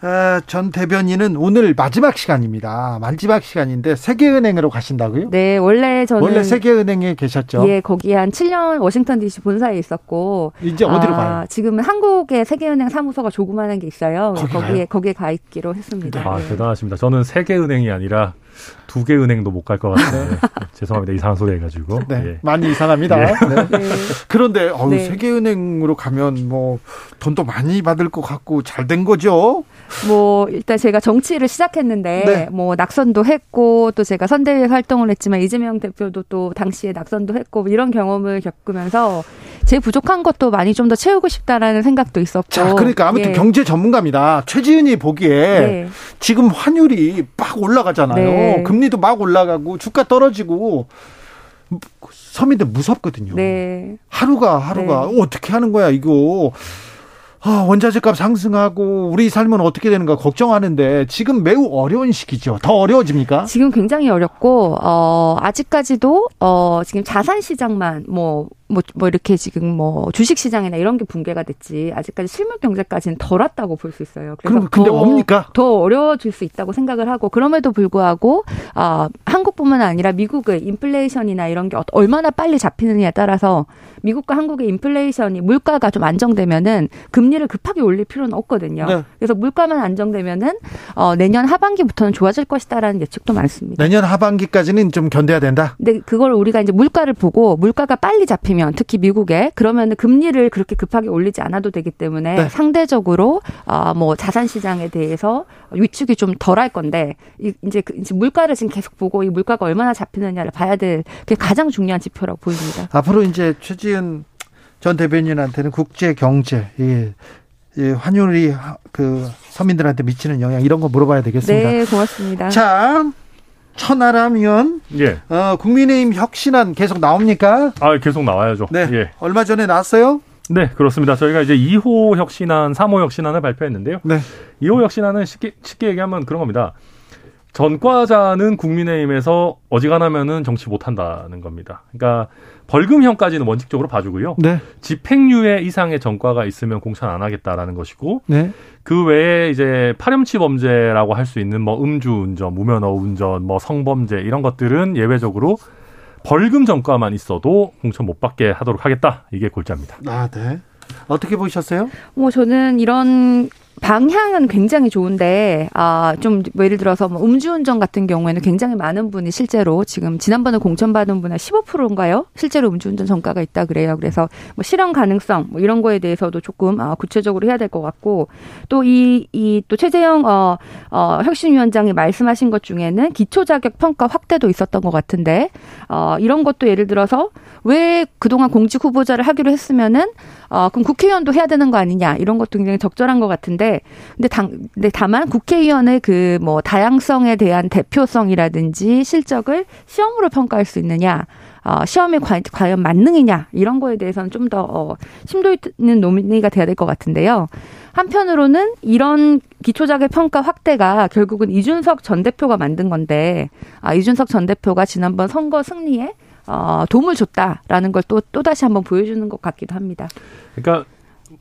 Speaker 1: 아, 전 대변인은 오늘 마지막 시간입니다. 마지막 시간인데 세계은행으로 가신다고요?
Speaker 6: 네, 원래 저는
Speaker 1: 원래 세계은행에 계셨죠.
Speaker 6: 예, 거기 한 7년 워싱턴 DC 본사에 있었고
Speaker 1: 이제 어디로 아, 가요?
Speaker 6: 지금은 한국의 세계은행 사무소가 조그마한 게 있어요. 거기에 거기에 가 있기로 했습니다.
Speaker 5: 아, 네. 대단하십니다. 저는 세계은행이 아니라 두 개 은행도 못 갈 것 같아요. 네. 죄송합니다. 이상한 소리 해가지고.
Speaker 1: 네, 예. 많이 이상합니다. 예. 네. 그런데 어우, 네. 세계은행으로 가면 뭐 돈도 많이 받을 것 같고 잘 된 거죠.
Speaker 6: 뭐 일단 제가 정치를 시작했는데 네. 뭐 낙선도 했고 또 제가 선대위에 활동을 했지만 이재명 대표도 또 당시에 낙선도 했고 뭐 이런 경험을 겪으면서 제 부족한 것도 많이 좀 더 채우고 싶다라는 생각도 있었고.
Speaker 1: 자, 그러니까 아무튼 예. 경제 전문가입니다. 최지은이 보기에 네. 지금 환율이 막 올라가잖아요. 네. 금리도 막 올라가고 주가 떨어지고 서민들 무섭거든요. 네. 하루가 하루가 네. 어떻게 하는 거야 이거. 아, 원자재 값 상승하고 우리 삶은 어떻게 되는가 걱정하는데 지금 매우 어려운 시기죠. 더 어려워집니까?
Speaker 6: 지금 굉장히 어렵고 어 아직까지도 어 지금 자산 시장만 뭐 뭐, 뭐 이렇게 지금 뭐 주식 시장이나 이런 게 붕괴가 됐지 아직까지 실물 경제까지는 덜 왔다고 볼 수 있어요.
Speaker 1: 그래서 그럼 근데 더, 뭡니까?
Speaker 6: 더 어려워질 수 있다고 생각을 하고 그럼에도 불구하고 아 한국뿐만 아니라 미국의 인플레이션이나 이런 게 얼마나 빨리 잡히느냐에 따라서 미국과 한국의 인플레이션이 물가가 좀 안정되면은 금리를 급하게 올릴 필요는 없거든요. 네. 그래서 물가만 안정되면은 어 내년 하반기부터는 좋아질 것이다라는 예측도 많습니다.
Speaker 1: 내년 하반기까지는 좀 견뎌야 된다.
Speaker 6: 근데 그걸 우리가 이제 물가를 보고 물가가 빨리 잡히면 되면 특히 미국에 그러면 금리를 그렇게 급하게 올리지 않아도 되기 때문에 네. 상대적으로 어뭐 자산 시장에 대해서 위축이 좀 덜할 건데 이제 그 이제 물가를 지금 계속 보고 이 물가가 얼마나 잡히느냐를 봐야 될게 가장 중요한 지표라고 보입니다.
Speaker 1: 앞으로 이제 최지은 전 대변인한테는 국제 경제 예. 예, 환율이 그 서민들한테 미치는 영향 이런 거 물어봐야 되겠습니다.
Speaker 6: 네, 고맙습니다.
Speaker 1: 자, 천하람 의원, 예. 어, 국민의힘 혁신안 계속 나옵니까?
Speaker 5: 아, 계속 나와야죠.
Speaker 1: 네. 예. 얼마 전에 나왔어요?
Speaker 5: 네, 그렇습니다. 저희가 이제 2호 혁신안, 3호 혁신안을 발표했는데요. 네. 2호 혁신안은 쉽게, 쉽게 얘기하면 그런 겁니다. 전과자는 국민의힘에서 어지간하면은 정치 못한다는 겁니다. 그러니까 벌금형까지는 원칙적으로 봐주고요. 네. 집행유예 이상의 전과가 있으면 공천 안 하겠다라는 것이고, 네. 그 외에 이제 파렴치 범죄라고 할 수 있는 뭐 음주운전, 무면허 운전, 뭐 성범죄 이런 것들은 예외적으로 벌금 전과만 있어도 공천 못 받게 하도록 하겠다. 이게 골자입니다.
Speaker 1: 아, 네. 어떻게 보셨어요?
Speaker 6: 뭐 저는 이런 방향은 굉장히 좋은데 아좀 뭐 예를 들어서 뭐 음주운전 같은 경우에는 굉장히 많은 분이 실제로 지금 지난번에 공천받은 분의 15%인가요? 실제로 음주운전 전과가 있다 그래요. 그래서 뭐 실현 가능성 뭐 이런 거에 대해서도 조금 아, 구체적으로 해야 될 것 같고 또 이 이 또 최재형 어, 어 혁신위원장이 말씀하신 것 중에는 기초 자격 평가 확대도 있었던 것 같은데 어 이런 것도 예를 들어서 왜 그동안 공직 후보자를 하기로 했으면은 어 그럼 국회의원도 해야 되는 거 아니냐 이런 것도 굉장히 적절한 것 같은데 근데 당 근데 다만 국회의원의 그 뭐 다양성에 대한 대표성이라든지 실적을 시험으로 평가할 수 있느냐 어, 시험이 과, 과연 만능이냐 이런 거에 대해서는 좀 더 어, 심도 있는 논의가 돼야 될 것 같은데요. 한편으로는 이런 기초자격 평가 확대가 결국은 이준석 전 대표가 만든 건데 아, 이준석 전 대표가 지난번 선거 승리에 어, 도움을 줬다라는 걸 또 또 다시 한번 보여주는 것 같기도 합니다.
Speaker 5: 그러니까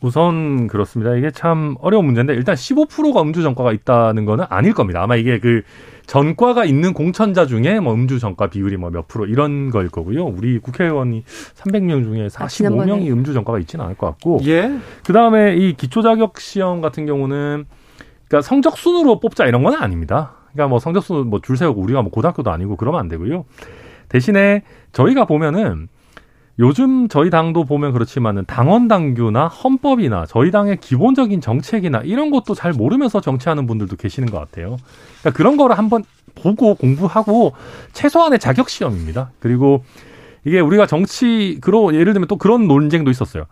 Speaker 5: 우선 그렇습니다. 이게 참 어려운 문제인데 일단 15%가 음주 전과가 있다는 거는 아닐 겁니다. 아마 이게 그 전과가 있는 공천자 중에 뭐 음주 전과 비율이 뭐 몇 프로 이런 걸 거고요. 우리 국회의원이 300명 중에 45명이 아, 음주 전과가 있지는 않을 것 같고. 예. 그다음에 이 기초 자격 시험 같은 경우는 그러니까 성적 순으로 뽑자 이런 건 아닙니다. 그러니까 뭐 성적 순 뭐줄 세우고 우리가 뭐 고등학교도 아니고 그러면 안 되고요. 대신에 저희가 보면은 요즘 저희 당도 보면 그렇지만은 당원 당규나 헌법이나 저희 당의 기본적인 정책이나 이런 것도 잘 모르면서 정치하는 분들도 계시는 것 같아요. 그러니까 그런 거를 한번 보고 공부하고 최소한의 자격 시험입니다. 그리고 이게 우리가 정치 그러 예를 들면 또 그런 논쟁도 있었어요.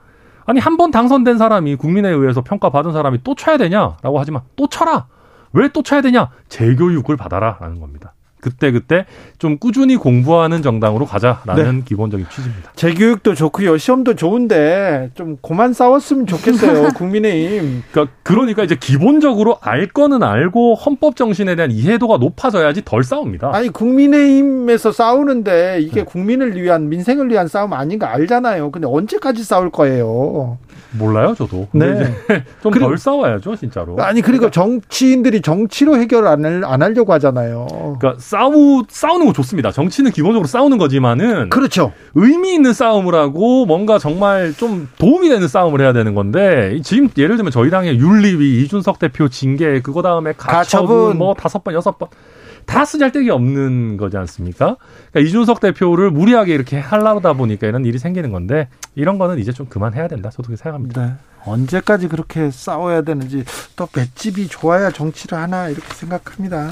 Speaker 5: 아니 한 번 당선된 사람이 국민에 의해서 평가받은 사람이 또 쳐야 되냐라고 하지만 또 쳐라. 왜 또 쳐야 되냐? 재교육을 받아라라는 겁니다. 그때 그때 좀 꾸준히 공부하는 정당으로 가자라는 네. 기본적인 취지입니다.
Speaker 1: 재교육도 좋고요, 시험도 좋은데 좀 그만 싸웠으면 좋겠어요, 국민의힘.
Speaker 5: 그러니까 그러니까 이제 기본적으로 알 거는 알고 헌법 정신에 대한 이해도가 높아져야지 덜 싸웁니다.
Speaker 1: 아니 국민의힘에서 싸우는데 이게 네. 국민을 위한 민생을 위한 싸움 아닌가 알잖아요. 근데 언제까지 싸울 거예요?
Speaker 5: 몰라요, 저도. 네. 좀덜 싸워야죠, 진짜로.
Speaker 1: 아니 그리고 그러니까, 정치인들이 정치로 해결 안, 안 하려고 하잖아요.
Speaker 5: 그러니까 싸우 싸우는 거 좋습니다. 정치는 기본적으로 싸우는 거지만은
Speaker 1: 그렇죠.
Speaker 5: 의미 있는 싸움을 하고 뭔가 정말 좀 도움이 되는 싸움을 해야 되는 건데 지금 예를 들면 저희 당의 윤리위 이준석 대표 징계 그거 다음에 가처분, 가처분. 뭐 다섯 번 여섯 번다 쓰잘데기 없는 거지 않습니까? 그러니까 이준석 대표를 무리하게 이렇게 하려다 보니까 이런 일이 생기는 건데 이런 거는 이제 좀 그만해야 된다. 저도 그렇게 생각합니다. 네.
Speaker 1: 언제까지 그렇게 싸워야 되는지 또 맷집이 좋아야 정치를 하나 이렇게 생각합니다.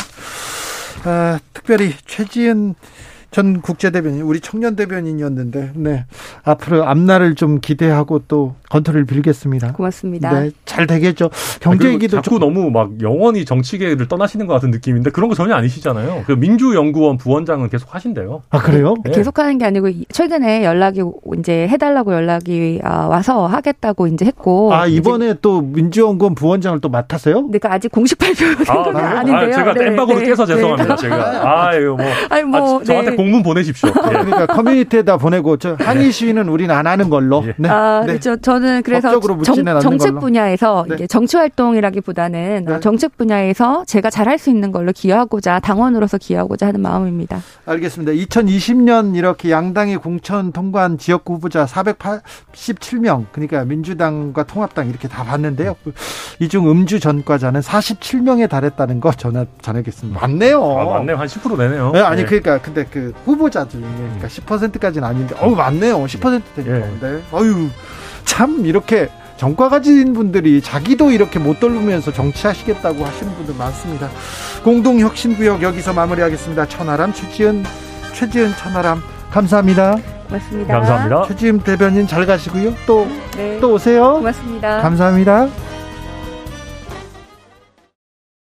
Speaker 1: 아, 특별히 최지은 전 국제 대변인, 우리 청년 대변인이었는데, 네. 앞으로 앞날을 좀 기대하고 또 건투를 빌겠습니다.
Speaker 6: 고맙습니다. 네.
Speaker 1: 잘 되겠죠. 경제 아, 얘기도
Speaker 5: 자꾸 너무 막 영원히 정치계를 떠나시는 것 같은 느낌인데 그런 거 전혀 아니시잖아요. 그 민주연구원 부원장은 계속 하신대요.
Speaker 1: 아, 그래요?
Speaker 6: 네. 계속 하는 게 아니고 최근에 연락이 이제 해달라고 연락이 아, 와서 하겠다고 이제 했고.
Speaker 1: 아, 이번에 또 민주연구원 부원장을 또 맡았어요?
Speaker 6: 네, 그 아직 공식 발표는 아, 아닌데요.
Speaker 5: 아, 제가 네, 땜박으로 네, 깨서 죄송합니다. 네. 제가. 아, 이거 뭐. 아니, 뭐. 아, 저한테 공문 보내십시오. 예.
Speaker 1: 그러니까 커뮤니티에다 보내고 저 항의 시위는 우리는 안 하는 걸로.
Speaker 6: 예. 네. 아, 네. 저, 저는 그래서 정, 정책 분야에서 네. 이게 정치 활동이라기보다는 네. 정책 분야에서 제가 잘할 수 있는 걸로 기여하고자 당원으로서 기여하고자 하는 마음입니다.
Speaker 1: 알겠습니다. 2020년 이렇게 양당이 공천 통과한 지역구 후보자 487명 그러니까 민주당과 통합당 이렇게 다 봤는데요. 이 중 음주 전과자는 47명에 달했다는 거 전화 전하겠습니다. 맞네요.
Speaker 5: 아, 맞네요. 한 10% 되네요.
Speaker 1: 네, 아니 네. 그러니까 근데 그 후보자 중에 그러니까 10%까지는 아닌데 어우 맞네요. 10% 되니까. 예. 네. 어유 참 이렇게 정과 가진 분들이 자기도 이렇게 못 돌보면서 정치하시겠다고 하시는 분들 많습니다. 공동혁신구역 여기서 마무리하겠습니다. 천하람 최지은 최지은 천하람 감사합니다.
Speaker 6: 고맙습니다.
Speaker 5: 감사합니다.
Speaker 1: 최지은 대변인 잘 가시고요. 또또 네. 또 오세요.
Speaker 6: 고맙습니다.
Speaker 1: 감사합니다.